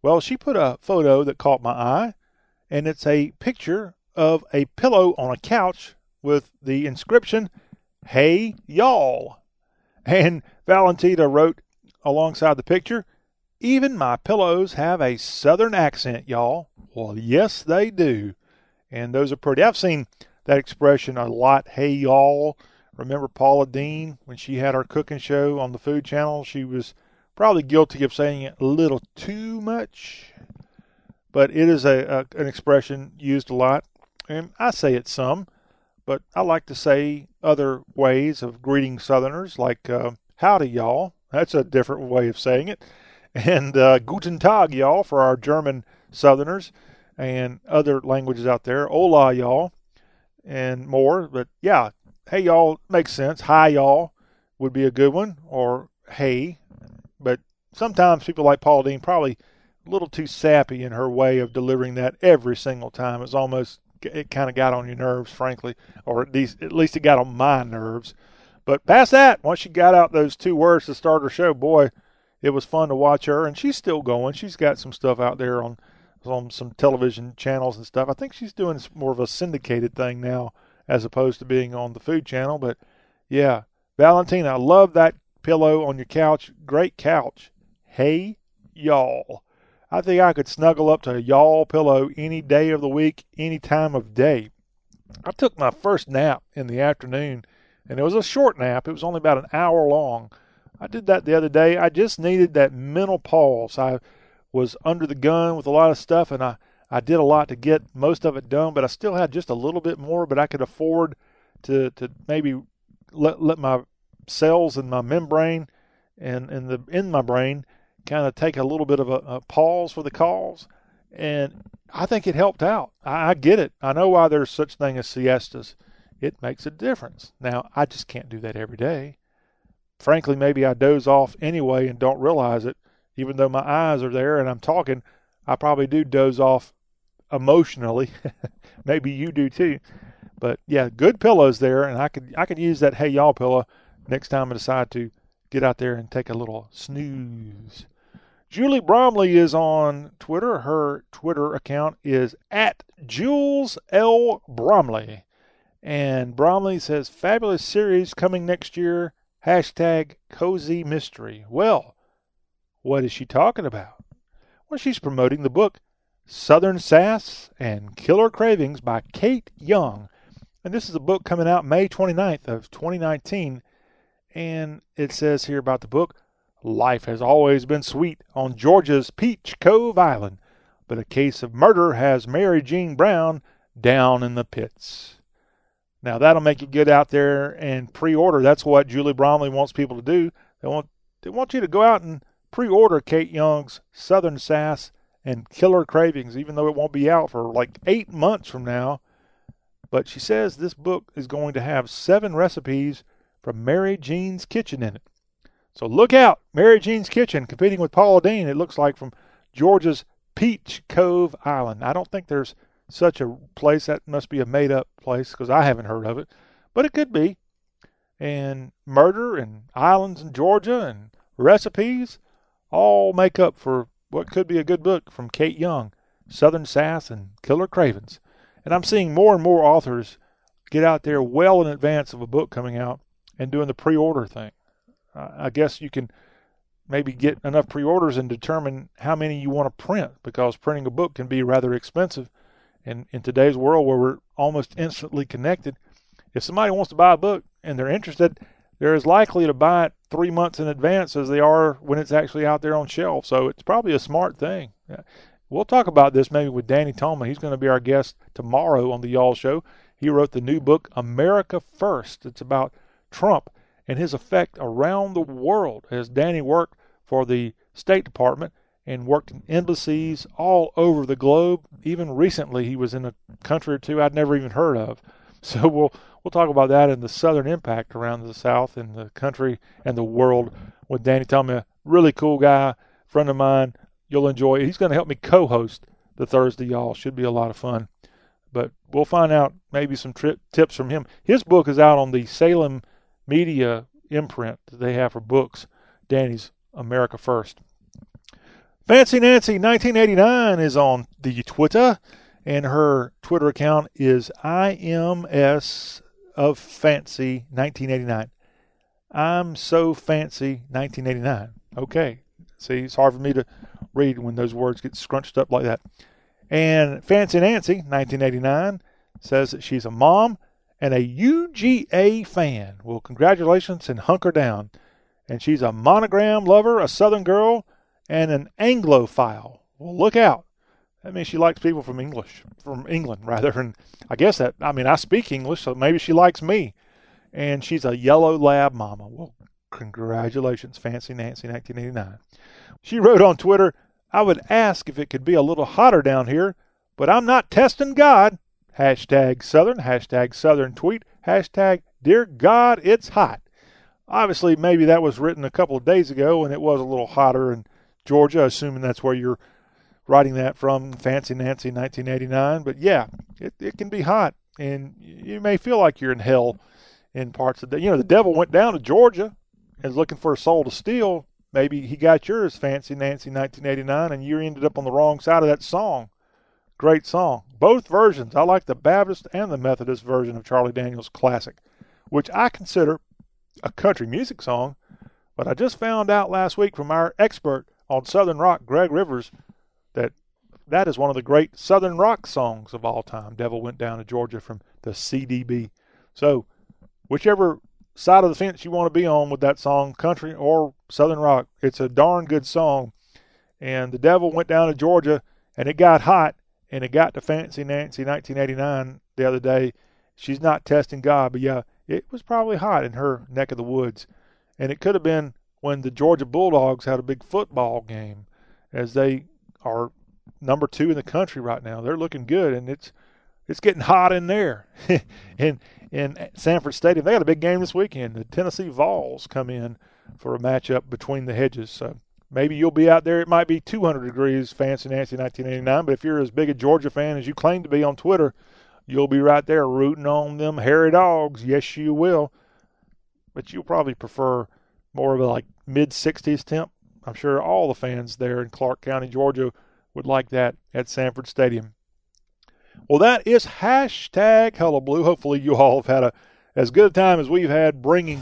Well, she put a photo that caught my eye, and it's a picture of a pillow on a couch with the inscription, Hey, y'all. And Valentina wrote alongside the picture, Even my pillows have a southern accent, y'all. Well, yes, they do. And those are pretty. I've seen that expression a lot. Hey, y'all. Remember Paula Deen when she had her cooking show on the Food Channel? She was probably guilty of saying it a little too much, but it is a, a an expression used a lot, and I say it some, but I like to say other ways of greeting Southerners, like uh, "Howdy, y'all." That's a different way of saying it, (laughs) and uh, "Guten Tag, y'all" for our German Southerners, and other languages out there. "Hola, y'all," and more. But yeah, "Hey, y'all" makes sense. "Hi, y'all" would be a good one, or "Hey." But sometimes people like Paul Deen probably a little too sappy in her way of delivering that every single time. It's almost it kind of got on your nerves, frankly, or at least at least it got on my nerves. But past that, once she got out those two words to start her show, boy, it was fun to watch her, and she's still going. She's got some stuff out there on on some television channels and stuff. I think she's doing more of a syndicated thing now as opposed to being on the Food Channel. But yeah, Valentina, I love that pillow on your couch. Great couch. Hey, y'all. I think I could snuggle up to a y'all pillow any day of the week, any time of day. I took my first nap in the afternoon, and it was a short nap. It was only about an hour long. I did that the other day. I just needed that mental pause. I was under the gun with a lot of stuff, and I, I did a lot to get most of it done, but I still had just a little bit more, but I could afford to, to maybe let, let my cells and my membrane and and the in my brain kind of take a little bit of a, a pause for the cause, and I think it helped out. I, I get it. I know why there's such thing as siestas. It makes a difference. Now I just can't do that every day. Frankly, maybe I doze off anyway and don't realize it, even though my eyes are there and I'm talking. I probably do doze off emotionally. (laughs) maybe you do too. But yeah, good pillows there, and I could I could use that hey y'all pillow next time I decide to get out there and take a little snooze. Julie Bromley is on Twitter. Her Twitter account is at Jules L. Bromley. And Bromley says, fabulous series coming next year. Hashtag cozy mystery. Well, what is she talking about? Well, she's promoting the book Southern Sass and Killer Cravings by Kate Young. And this is a book coming out May 29th of 2019 and it says here about the book Life has always been sweet on Georgia's Peach Cove Island, but a case of murder has Mary Jean Brown down in the pits. Now that'll make you get out there and pre-order. That's what Julie Bromley wants people to do. They want they want you to go out and pre-order Kate Young's Southern Sass and Killer Cravings, even though it won't be out for like eight months from now. But she says this book is going to have seven recipes from Mary Jean's Kitchen in it. So look out, Mary Jean's Kitchen competing with Paula Deen, it looks like, from Georgia's Peach Cove Island. I don't think there's such a place. That must be a made up place because I haven't heard of it, but it could be. And murder and islands in Georgia and recipes all make up for what could be a good book from Kate Young, Southern Sass and Killer Cravings. And I'm seeing more and more authors get out there well in advance of a book coming out and doing the pre-order thing. Uh, I guess you can maybe get enough pre-orders and determine how many you want to print because printing a book can be rather expensive. And in today's world where we're almost instantly connected, if somebody wants to buy a book and they're interested, they're as likely to buy it three months in advance as they are when it's actually out there on shelf. So it's probably a smart thing. We'll talk about this maybe with Danny Tolman. He's going to be our guest tomorrow on the Y'all Show. He wrote the new book, America First. It's about Trump and his effect around the world as Danny worked for the State Department and worked in embassies all over the globe. Even recently, he was in a country or two I'd never even heard of. (laughs) So we'll we'll talk about that and the Southern impact around the South and the country and the world with Danny Tolman. Really cool guy, friend of mine. You'll enjoy. it. He's going to help me co-host the Thursday Y'all. Should be a lot of fun. But we'll find out maybe some trip tips from him. His book is out on the Salem Media imprint that they have for books. Danny's America First. Fancy Nancy 1989 is on the Twitter, and her Twitter account is IMS of Fancy 1989. I'm so fancy 1989. Okay. See, it's hard for me to read when those words get scrunched up like that. And Fancy Nancy 1989 says that she's a mom and a UGA fan. Well, congratulations and hunker down. And she's a monogram lover, a Southern girl, and an Anglophile. Well, look out. That means she likes people from English, from England (laughs) rather. And I guess that, I mean, I speak English, so maybe she likes me. And she's a yellow lab mama. Well, congratulations, Fancy Nancy 1989. She wrote on Twitter, I would ask if it could be a little hotter down here, but I'm not testing God. Hashtag Southern, hashtag Southern tweet, hashtag Dear God, it's hot. Obviously, maybe that was written a couple of days ago and it was a little hotter in Georgia, assuming that's where you're writing that from, Fancy Nancy 1989. But yeah, it, it can be hot and you may feel like you're in hell in parts of the, you know, the devil went down to Georgia and is looking for a soul to steal. Maybe he got yours, Fancy Nancy 1989, and you ended up on the wrong side of that song. Great song. Both versions. I like the Baptist and the Methodist version of Charlie Daniels' classic, which I consider a country music song. But I just found out last week from our expert on Southern rock, Greg Rivers, that that is one of the great Southern rock songs of all time. Devil Went Down to Georgia from the CDB. So, whichever side of the fence you want to be on with that song, country or Southern rock, it's a darn good song. And the Devil Went Down to Georgia, and it got hot and it got to Fancy Nancy 1989 the other day. She's not testing God, but yeah, it was probably hot in her neck of the woods. And it could have been when the Georgia Bulldogs had a big football game, as they are number two in the country right now. They're looking good, and it's it's getting hot in there. (laughs) in in Sanford Stadium, they got a big game this weekend. The Tennessee Vols come in for a matchup between the hedges. So Maybe you'll be out there. It might be 200 degrees, Fancy Nancy 1989. But if you're as big a Georgia fan as you claim to be on Twitter, you'll be right there rooting on them hairy dogs. Yes, you will. But you'll probably prefer more of a like mid 60s temp. I'm sure all the fans there in Clarke County, Georgia, would like that at Sanford Stadium. Well, that is hashtag Hullabaloo. Hopefully, you all have had a as good a time as we've had bringing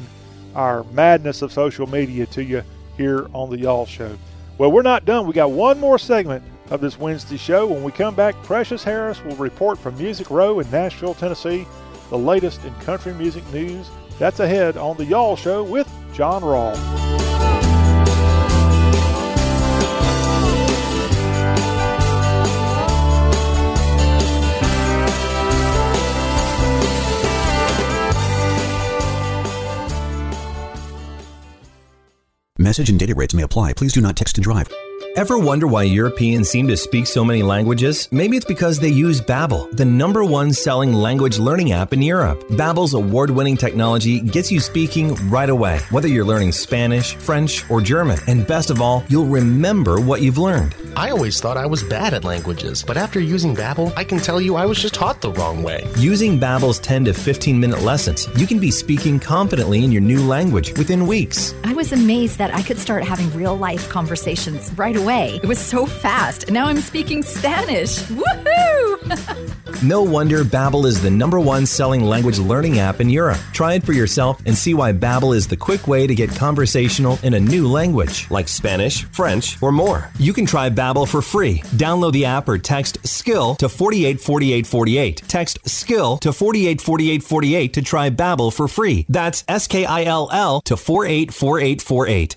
our madness of social media to you here on the Y'all Show. Well, we're not done. We got one more segment of this Wednesday show. When we come back, Precious Harris will report from Music Row in Nashville, Tennessee, the latest in country music news. That's ahead on the Y'all Show with John Rawl. Message and data rates may apply. Please do not text and drive. Ever wonder why Europeans seem to speak so many languages? Maybe it's because they use Babbel, the number one selling language learning app in Europe. Babbel's award-winning technology gets you speaking right away, whether you're learning Spanish, French, or German. And best of all, you'll remember what you've learned. I always thought I was bad at languages, but after using Babbel, I can tell you I was just taught the wrong way. Using Babbel's 10 to 15 minute lessons, you can be speaking confidently in your new language within weeks. I was amazed that I could start having real life conversations right away. It was so fast. Now I'm speaking Spanish. Woohoo! (laughs) no wonder Babbel is the number one selling language learning app in Europe. Try it for yourself and see why Babbel is the quick way to get conversational in a new language, like Spanish, French, or more. You can try Babbel Babbel for free. Download the app or text SKILL to 484848. Text SKILL to 484848 to try Babbel for free. That's S K I L L to 484848.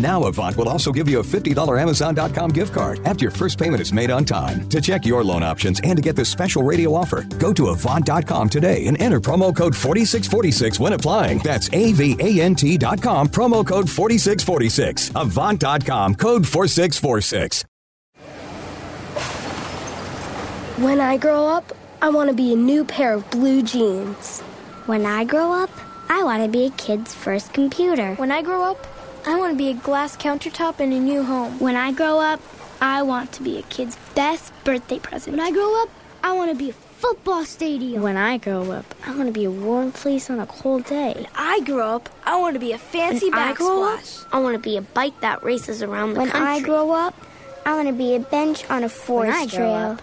now Avant will also give you a $50 Amazon.com gift card after your first payment is made on time. To check your loan options and to get this special radio offer, go to Avant.com today and enter promo code 4646 when applying. That's A-V-A-N-T.com, promo code 4646. Avant.com, code 4646. When I grow up, I want to be a new pair of blue jeans. When I grow up, I want to be a kid's first computer. When I grow up, I want to be a glass countertop in a new home. When I grow up, I want to be a kid's best birthday present. When I grow up, I want to be a football stadium. When I grow up, I want to be a warm place on a cold day. When I grow up, I want to be a fancy when I grow up, backsplash. I want to be a bike that races around the when country. I grow up, I want to be a bench on a forest I grow trail. up,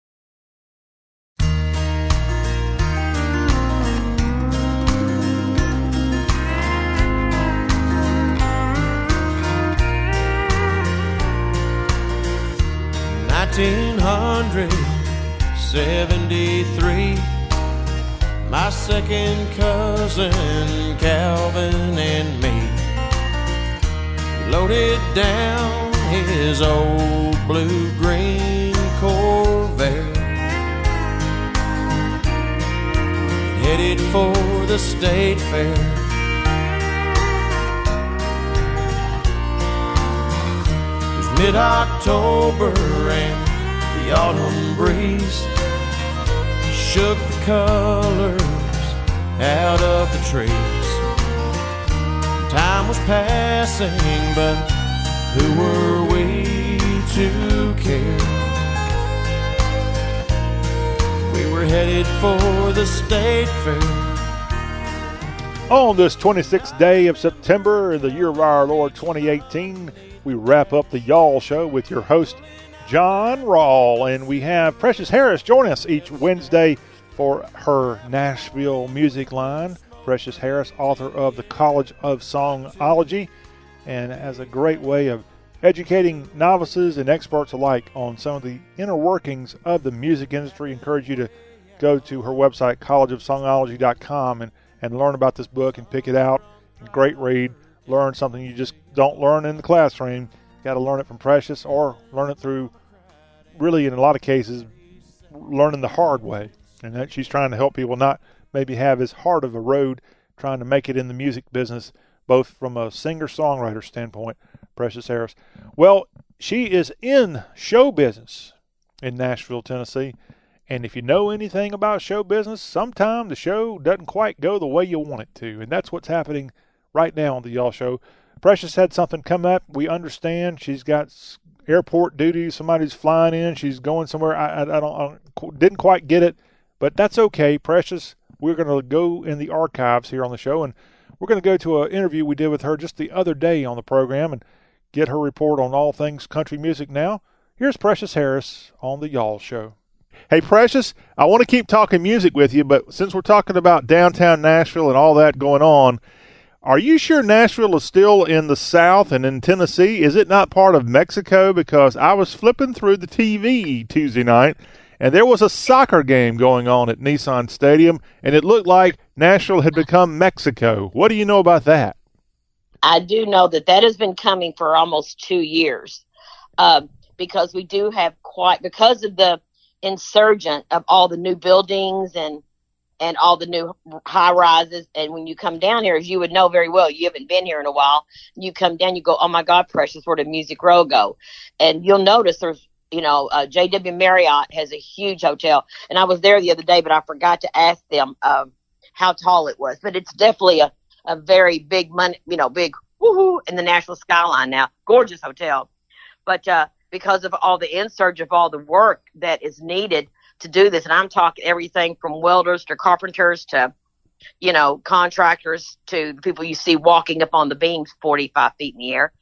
Nineteen hundred seventy-three. My second cousin Calvin and me loaded down his old blue-green Corvette, headed for the state fair. It was mid-October and the autumn breeze shook the colors out of the trees. Time was passing, but who were we to care? We were headed for the state fair. On this 26th day of September, in the year of our Lord 2018, we wrap up the Y'all Show with your host, John Rawl. And we have Precious Harris join us each Wednesday for her Nashville music line. Precious Harris, author of The College of Songology, and has a great way of educating novices and experts alike on some of the inner workings of the music industry. encourage you to go to her website, collegeofsongology.com, and, and learn about this book and pick it out. Great read. Learn something you just don't learn in the classroom. Got to learn it from Precious or learn it through, really, in a lot of cases, learning the hard way. And that she's trying to help people not maybe have as hard of a road trying to make it in the music business, both from a singer songwriter standpoint. Precious Harris. Well, she is in show business in Nashville, Tennessee. And if you know anything about show business, sometimes the show doesn't quite go the way you want it to. And that's what's happening right now on the Y'all Show. Precious had something come up. We understand she's got airport duty. Somebody's flying in. She's going somewhere. I, I, I, don't, I didn't quite get it, but that's okay. Precious, we're going to go in the archives here on the show, and we're going to go to an interview we did with her just the other day on the program and get her report on all things country music now. Here's Precious Harris on the Y'all Show. Hey, Precious, I want to keep talking music with you, but since we're talking about downtown Nashville and all that going on, are you sure Nashville is still in the South and in Tennessee? Is it not part of Mexico? Because I was flipping through the TV Tuesday night, and there was a soccer game going on at Nissan Stadium, and it looked like Nashville had become Mexico. What do you know about that? I do know that that has been coming for almost two years, uh, because we do have quite because of the insurgent of all the new buildings and and all the new high rises. And when you come down here, as you would know very well, you haven't been here in a while. You come down, you go, oh my God, Precious, where did Music Row go? And you'll notice there's, you know, uh, JW Marriott has a huge hotel. And I was there the other day, but I forgot to ask them um, how tall it was. But it's definitely a, a very big money, you know, big woohoo in the national skyline now. Gorgeous hotel. But uh, because of all the insurge of all the work that is needed – to do this. And I'm talking everything from welders to carpenters to, you know, contractors to the people you see walking up on the beams 45 feet in the air.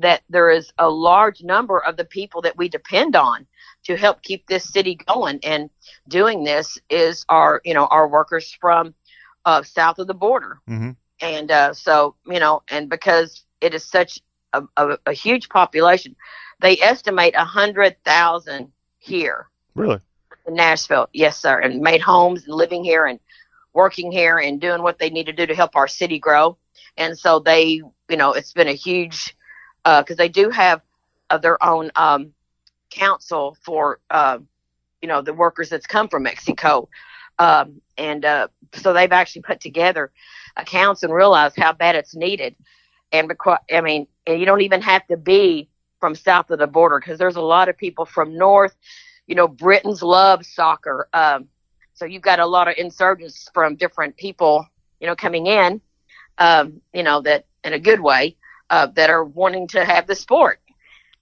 That there is a large number of the people that we depend on to help keep this city going. And doing this is our, you know, our workers from uh, south of the border. Mm-hmm. And uh, so, you know, and because it is such a, a, a huge population, they estimate hundred thousand here. Really? In Nashville. Yes, sir. And made homes and living here and working here and doing what they need to do to help our city grow. And so they, you know, it's been a huge, because uh, they do have uh, their own um, council for, uh, you know, the workers that's come from Mexico. Um, and uh, so they've actually put together a council and realized how bad it's needed. And because, I mean, you don't even have to be from south of the border because there's a lot of people from north you know, Britons love soccer. Um, so you've got a lot of insurgents from different people, you know, coming in, um, you know, that in a good way, uh, that are wanting to have the sport.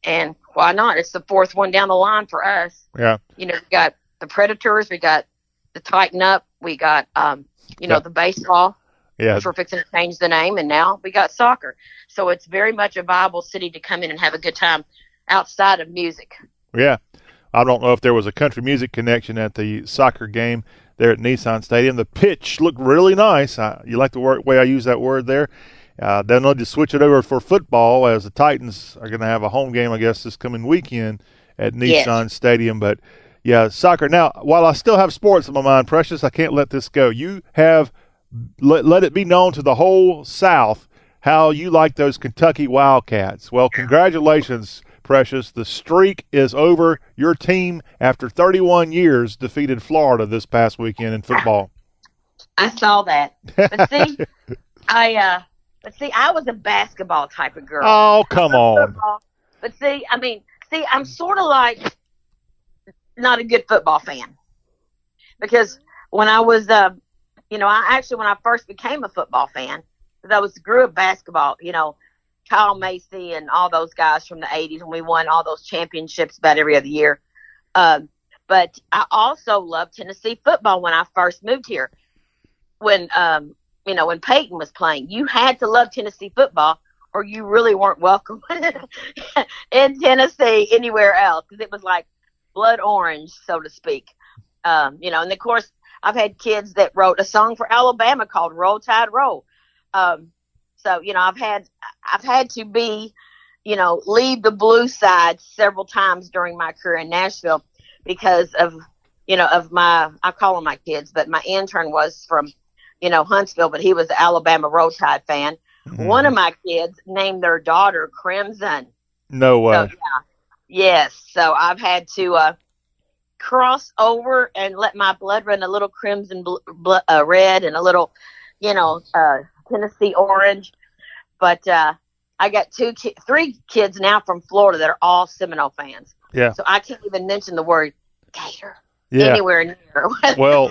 And why not? It's the fourth one down the line for us. Yeah. You know, we got the Predators, we got the Tighten Up, we got, um, you know, the baseball. Yeah. Which we're fixing to change the name, and now we got soccer. So it's very much a viable city to come in and have a good time outside of music. Yeah. I don't know if there was a country music connection at the soccer game there at Nissan Stadium. The pitch looked really nice. I, you like the word, way I use that word there? Uh, then they'll just switch it over for football as the Titans are going to have a home game, I guess, this coming weekend at Nissan yes. Stadium. But yeah, soccer. Now, while I still have sports in my mind, Precious, I can't let this go. You have let, let it be known to the whole South how you like those Kentucky Wildcats. Well, congratulations Precious. The streak is over. Your team, after 31 years, defeated Florida this past weekend in football. I saw that. But see, (laughs) I uh, but see, I was a basketball type of girl. Oh, come on. But see, I mean, see, I'm sort of like not a good football fan because when I was, uh, you know, I actually when I first became a football fan, because I was grew up basketball, you know, Kyle Macy and all those guys from the 80s when we won all those championships about every other year. Um, but I also loved Tennessee football when I first moved here. When, um, you know, when Peyton was playing, you had to love Tennessee football or you really weren't welcome (laughs) in Tennessee anywhere else because it was like blood orange, so to speak. Um, you know, and of course, I've had kids that wrote a song for Alabama called Roll Tide Roll. Um, so, you know, I've had I've had to be, you know, leave the blue side several times during my career in Nashville because of, you know, of my I call them my kids, but my intern was from, you know, Huntsville, but he was an Alabama Roll Tide fan. Mm-hmm. One of my kids named their daughter Crimson. No way. So, yeah. Yes. So I've had to uh, cross over and let my blood run a little crimson bl- bl- uh, red and a little, you know, uh, Tennessee orange. But uh, I got two, ki- three kids now from Florida that are all Seminole fans. Yeah. So I can't even mention the word Gator yeah. anywhere near. (laughs) Well,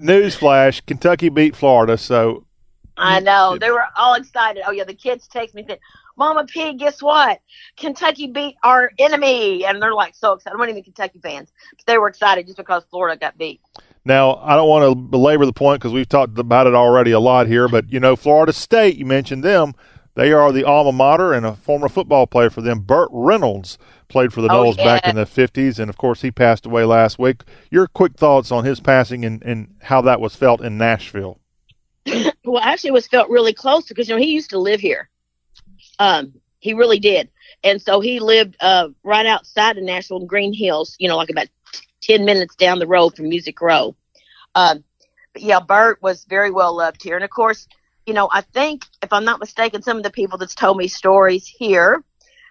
newsflash: Kentucky beat Florida. So I know they were all excited. Oh yeah, the kids text me said, "Mama P, guess what? Kentucky beat our enemy," and they're like so excited. I'm not even Kentucky fans, but they were excited just because Florida got beat. Now, I don't want to belabor the point because we've talked about it already a lot here, but you know, Florida State, you mentioned them. They are the alma mater, and a former football player for them, Burt Reynolds, played for the oh, Noles yeah. back in the 50s, and of course, he passed away last week. Your quick thoughts on his passing and, and how that was felt in Nashville? (clears throat) well, actually, it was felt really close because you know he used to live here. Um, he really did, and so he lived uh, right outside of Nashville in Green Hills. You know, like about 10 minutes down the road from Music Row. Um, but yeah, Burt was very well loved here. And of course, you know, I think, if I'm not mistaken, some of the people that's told me stories here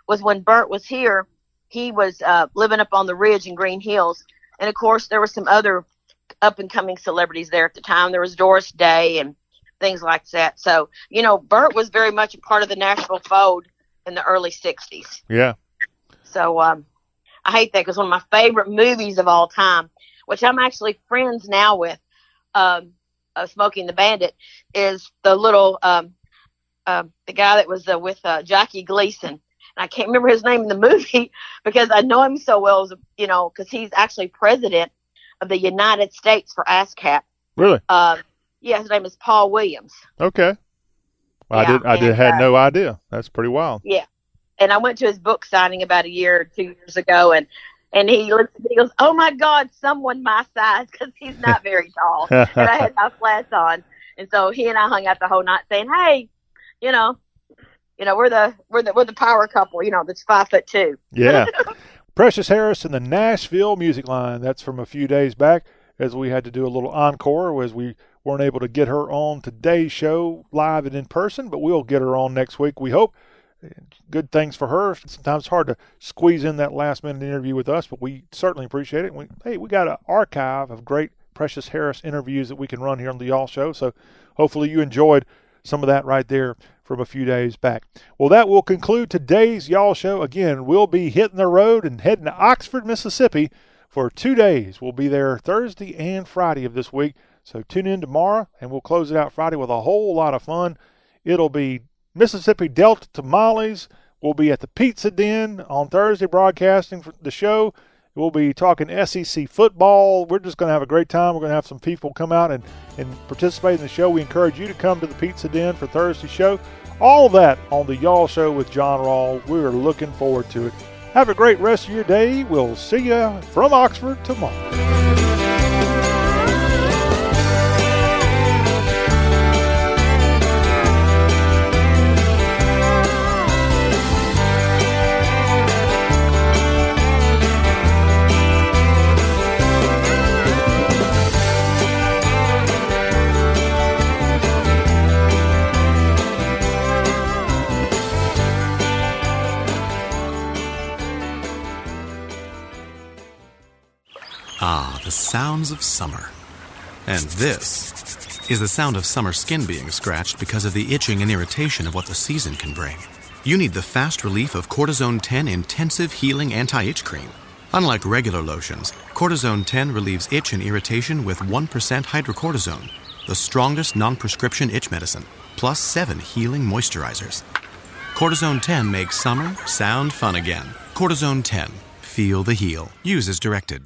was when Burt was here, he was uh, living up on the ridge in Green Hills. and of course there were some other up and coming celebrities there at the time. There was Doris Day and things like that. So you know, Burt was very much a part of the Nashville fold in the early '60s. Yeah. So um, I hate that because one of my favorite movies of all time, which I'm actually friends now with, um, uh, Smokey and the Bandit, is the little um, uh, the guy that was uh, with uh, Jackie Gleason. And I can't remember his name in the (laughs) movie because I know him so well, as, you know, because he's actually president of the United States for ASCAP. Really? Uh, yeah, his name is Paul Williams. Okay. Well, Yeah, I did. I did had uh, no idea. That's pretty wild. Yeah. And I went to his book signing about a year or two years ago, and and he looks at me, he goes, "Oh my God, someone my size," (laughs) because he's not very tall, and I had my (laughs) flats on, and so he and I hung out the whole night saying, "Hey, you know, you know, we're the we're the we're the power couple, you know, that's five foot two. Yeah. (laughs) Precious Harris and the Nashville Music Line. That's from a few days back as we had to do a little encore as we weren't able to get her on today's show live and in person, but we'll get her on next week, we hope. Good things for her. Sometimes it's hard to squeeze in that last minute interview with us, but we certainly appreciate it. We, hey, we got an archive of great Precious Harris interviews that we can run here on the Y'all Show. So hopefully you enjoyed some of that right there from a few days back. Well, that will conclude today's Y'all Show. Again, we'll be hitting the road and heading to Oxford, Mississippi for two days. We'll be there Thursday and Friday of this week. So tune in tomorrow and we'll close it out Friday with a whole lot of fun. It'll be Mississippi Delta tamales. We'll be at the Pizza Den on Thursday broadcasting the show. We'll be talking SEC football. We're just going to have a great time. We're going to have some people come out and, and participate in the show. We encourage you to come to the Pizza Den for Thursday's show. All that on the Y'all Show with John Rawl. We're looking forward to it. Have a great rest of your day. We'll see you from Oxford tomorrow. Sounds of summer. And this is the sound of summer skin being scratched because of the itching and irritation of what the season can bring. You need the fast relief of Cortizone 10 Intensive Healing Anti Itch Cream. Unlike regular lotions, Cortizone 10 relieves itch and irritation with 1% hydrocortisone, the strongest non prescription itch medicine, plus 7 healing moisturizers. Cortizone 10 makes summer sound fun again. Cortizone 10. Feel the heal. Use as directed.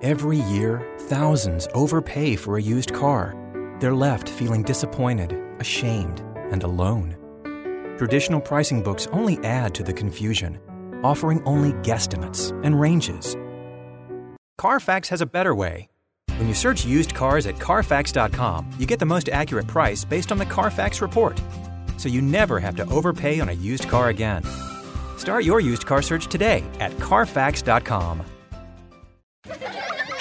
Every year, thousands overpay for a used car. They're left feeling disappointed, ashamed, and alone. Traditional pricing books only add to the confusion, offering only guesstimates and ranges. Carfax has a better way. When you search used cars at Carfax.com, you get the most accurate price based on the Carfax report. So you never have to overpay on a used car again. Start your used car search today at Carfax.com.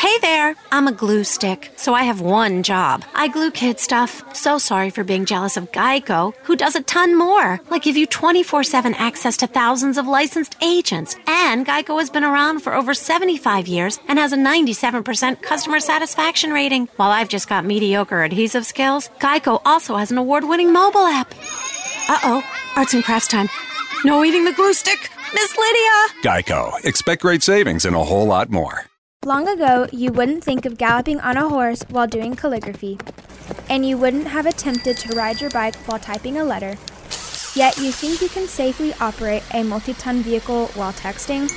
Hey there, I'm a glue stick, so I have one job. I glue kid stuff. So sorry for being jealous of Geico, who does a ton more, like give you 24 7 access to thousands of licensed agents. And Geico has been around for over 75 years and has a 97% customer satisfaction rating. While I've just got mediocre adhesive skills, Geico also has an award winning mobile app. Uh oh, arts and crafts time. No eating the glue stick. Miss Lydia! Geico. Expect great savings and a whole lot more. Long ago, you wouldn't think of galloping on a horse while doing calligraphy, and you wouldn't have attempted to ride your bike while typing a letter. Yet you think you can safely operate a multi ton vehicle while texting?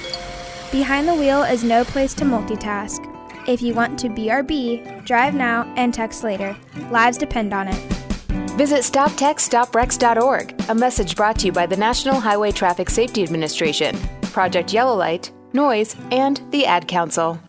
Behind the wheel is no place to multitask. If you want to BRB, drive now and text later. Lives depend on it. Visit StopTextStopWrecks.org, a message brought to you by the National Highway Traffic Safety Administration, Project Yellow Light, NOYS, and the Ad Council.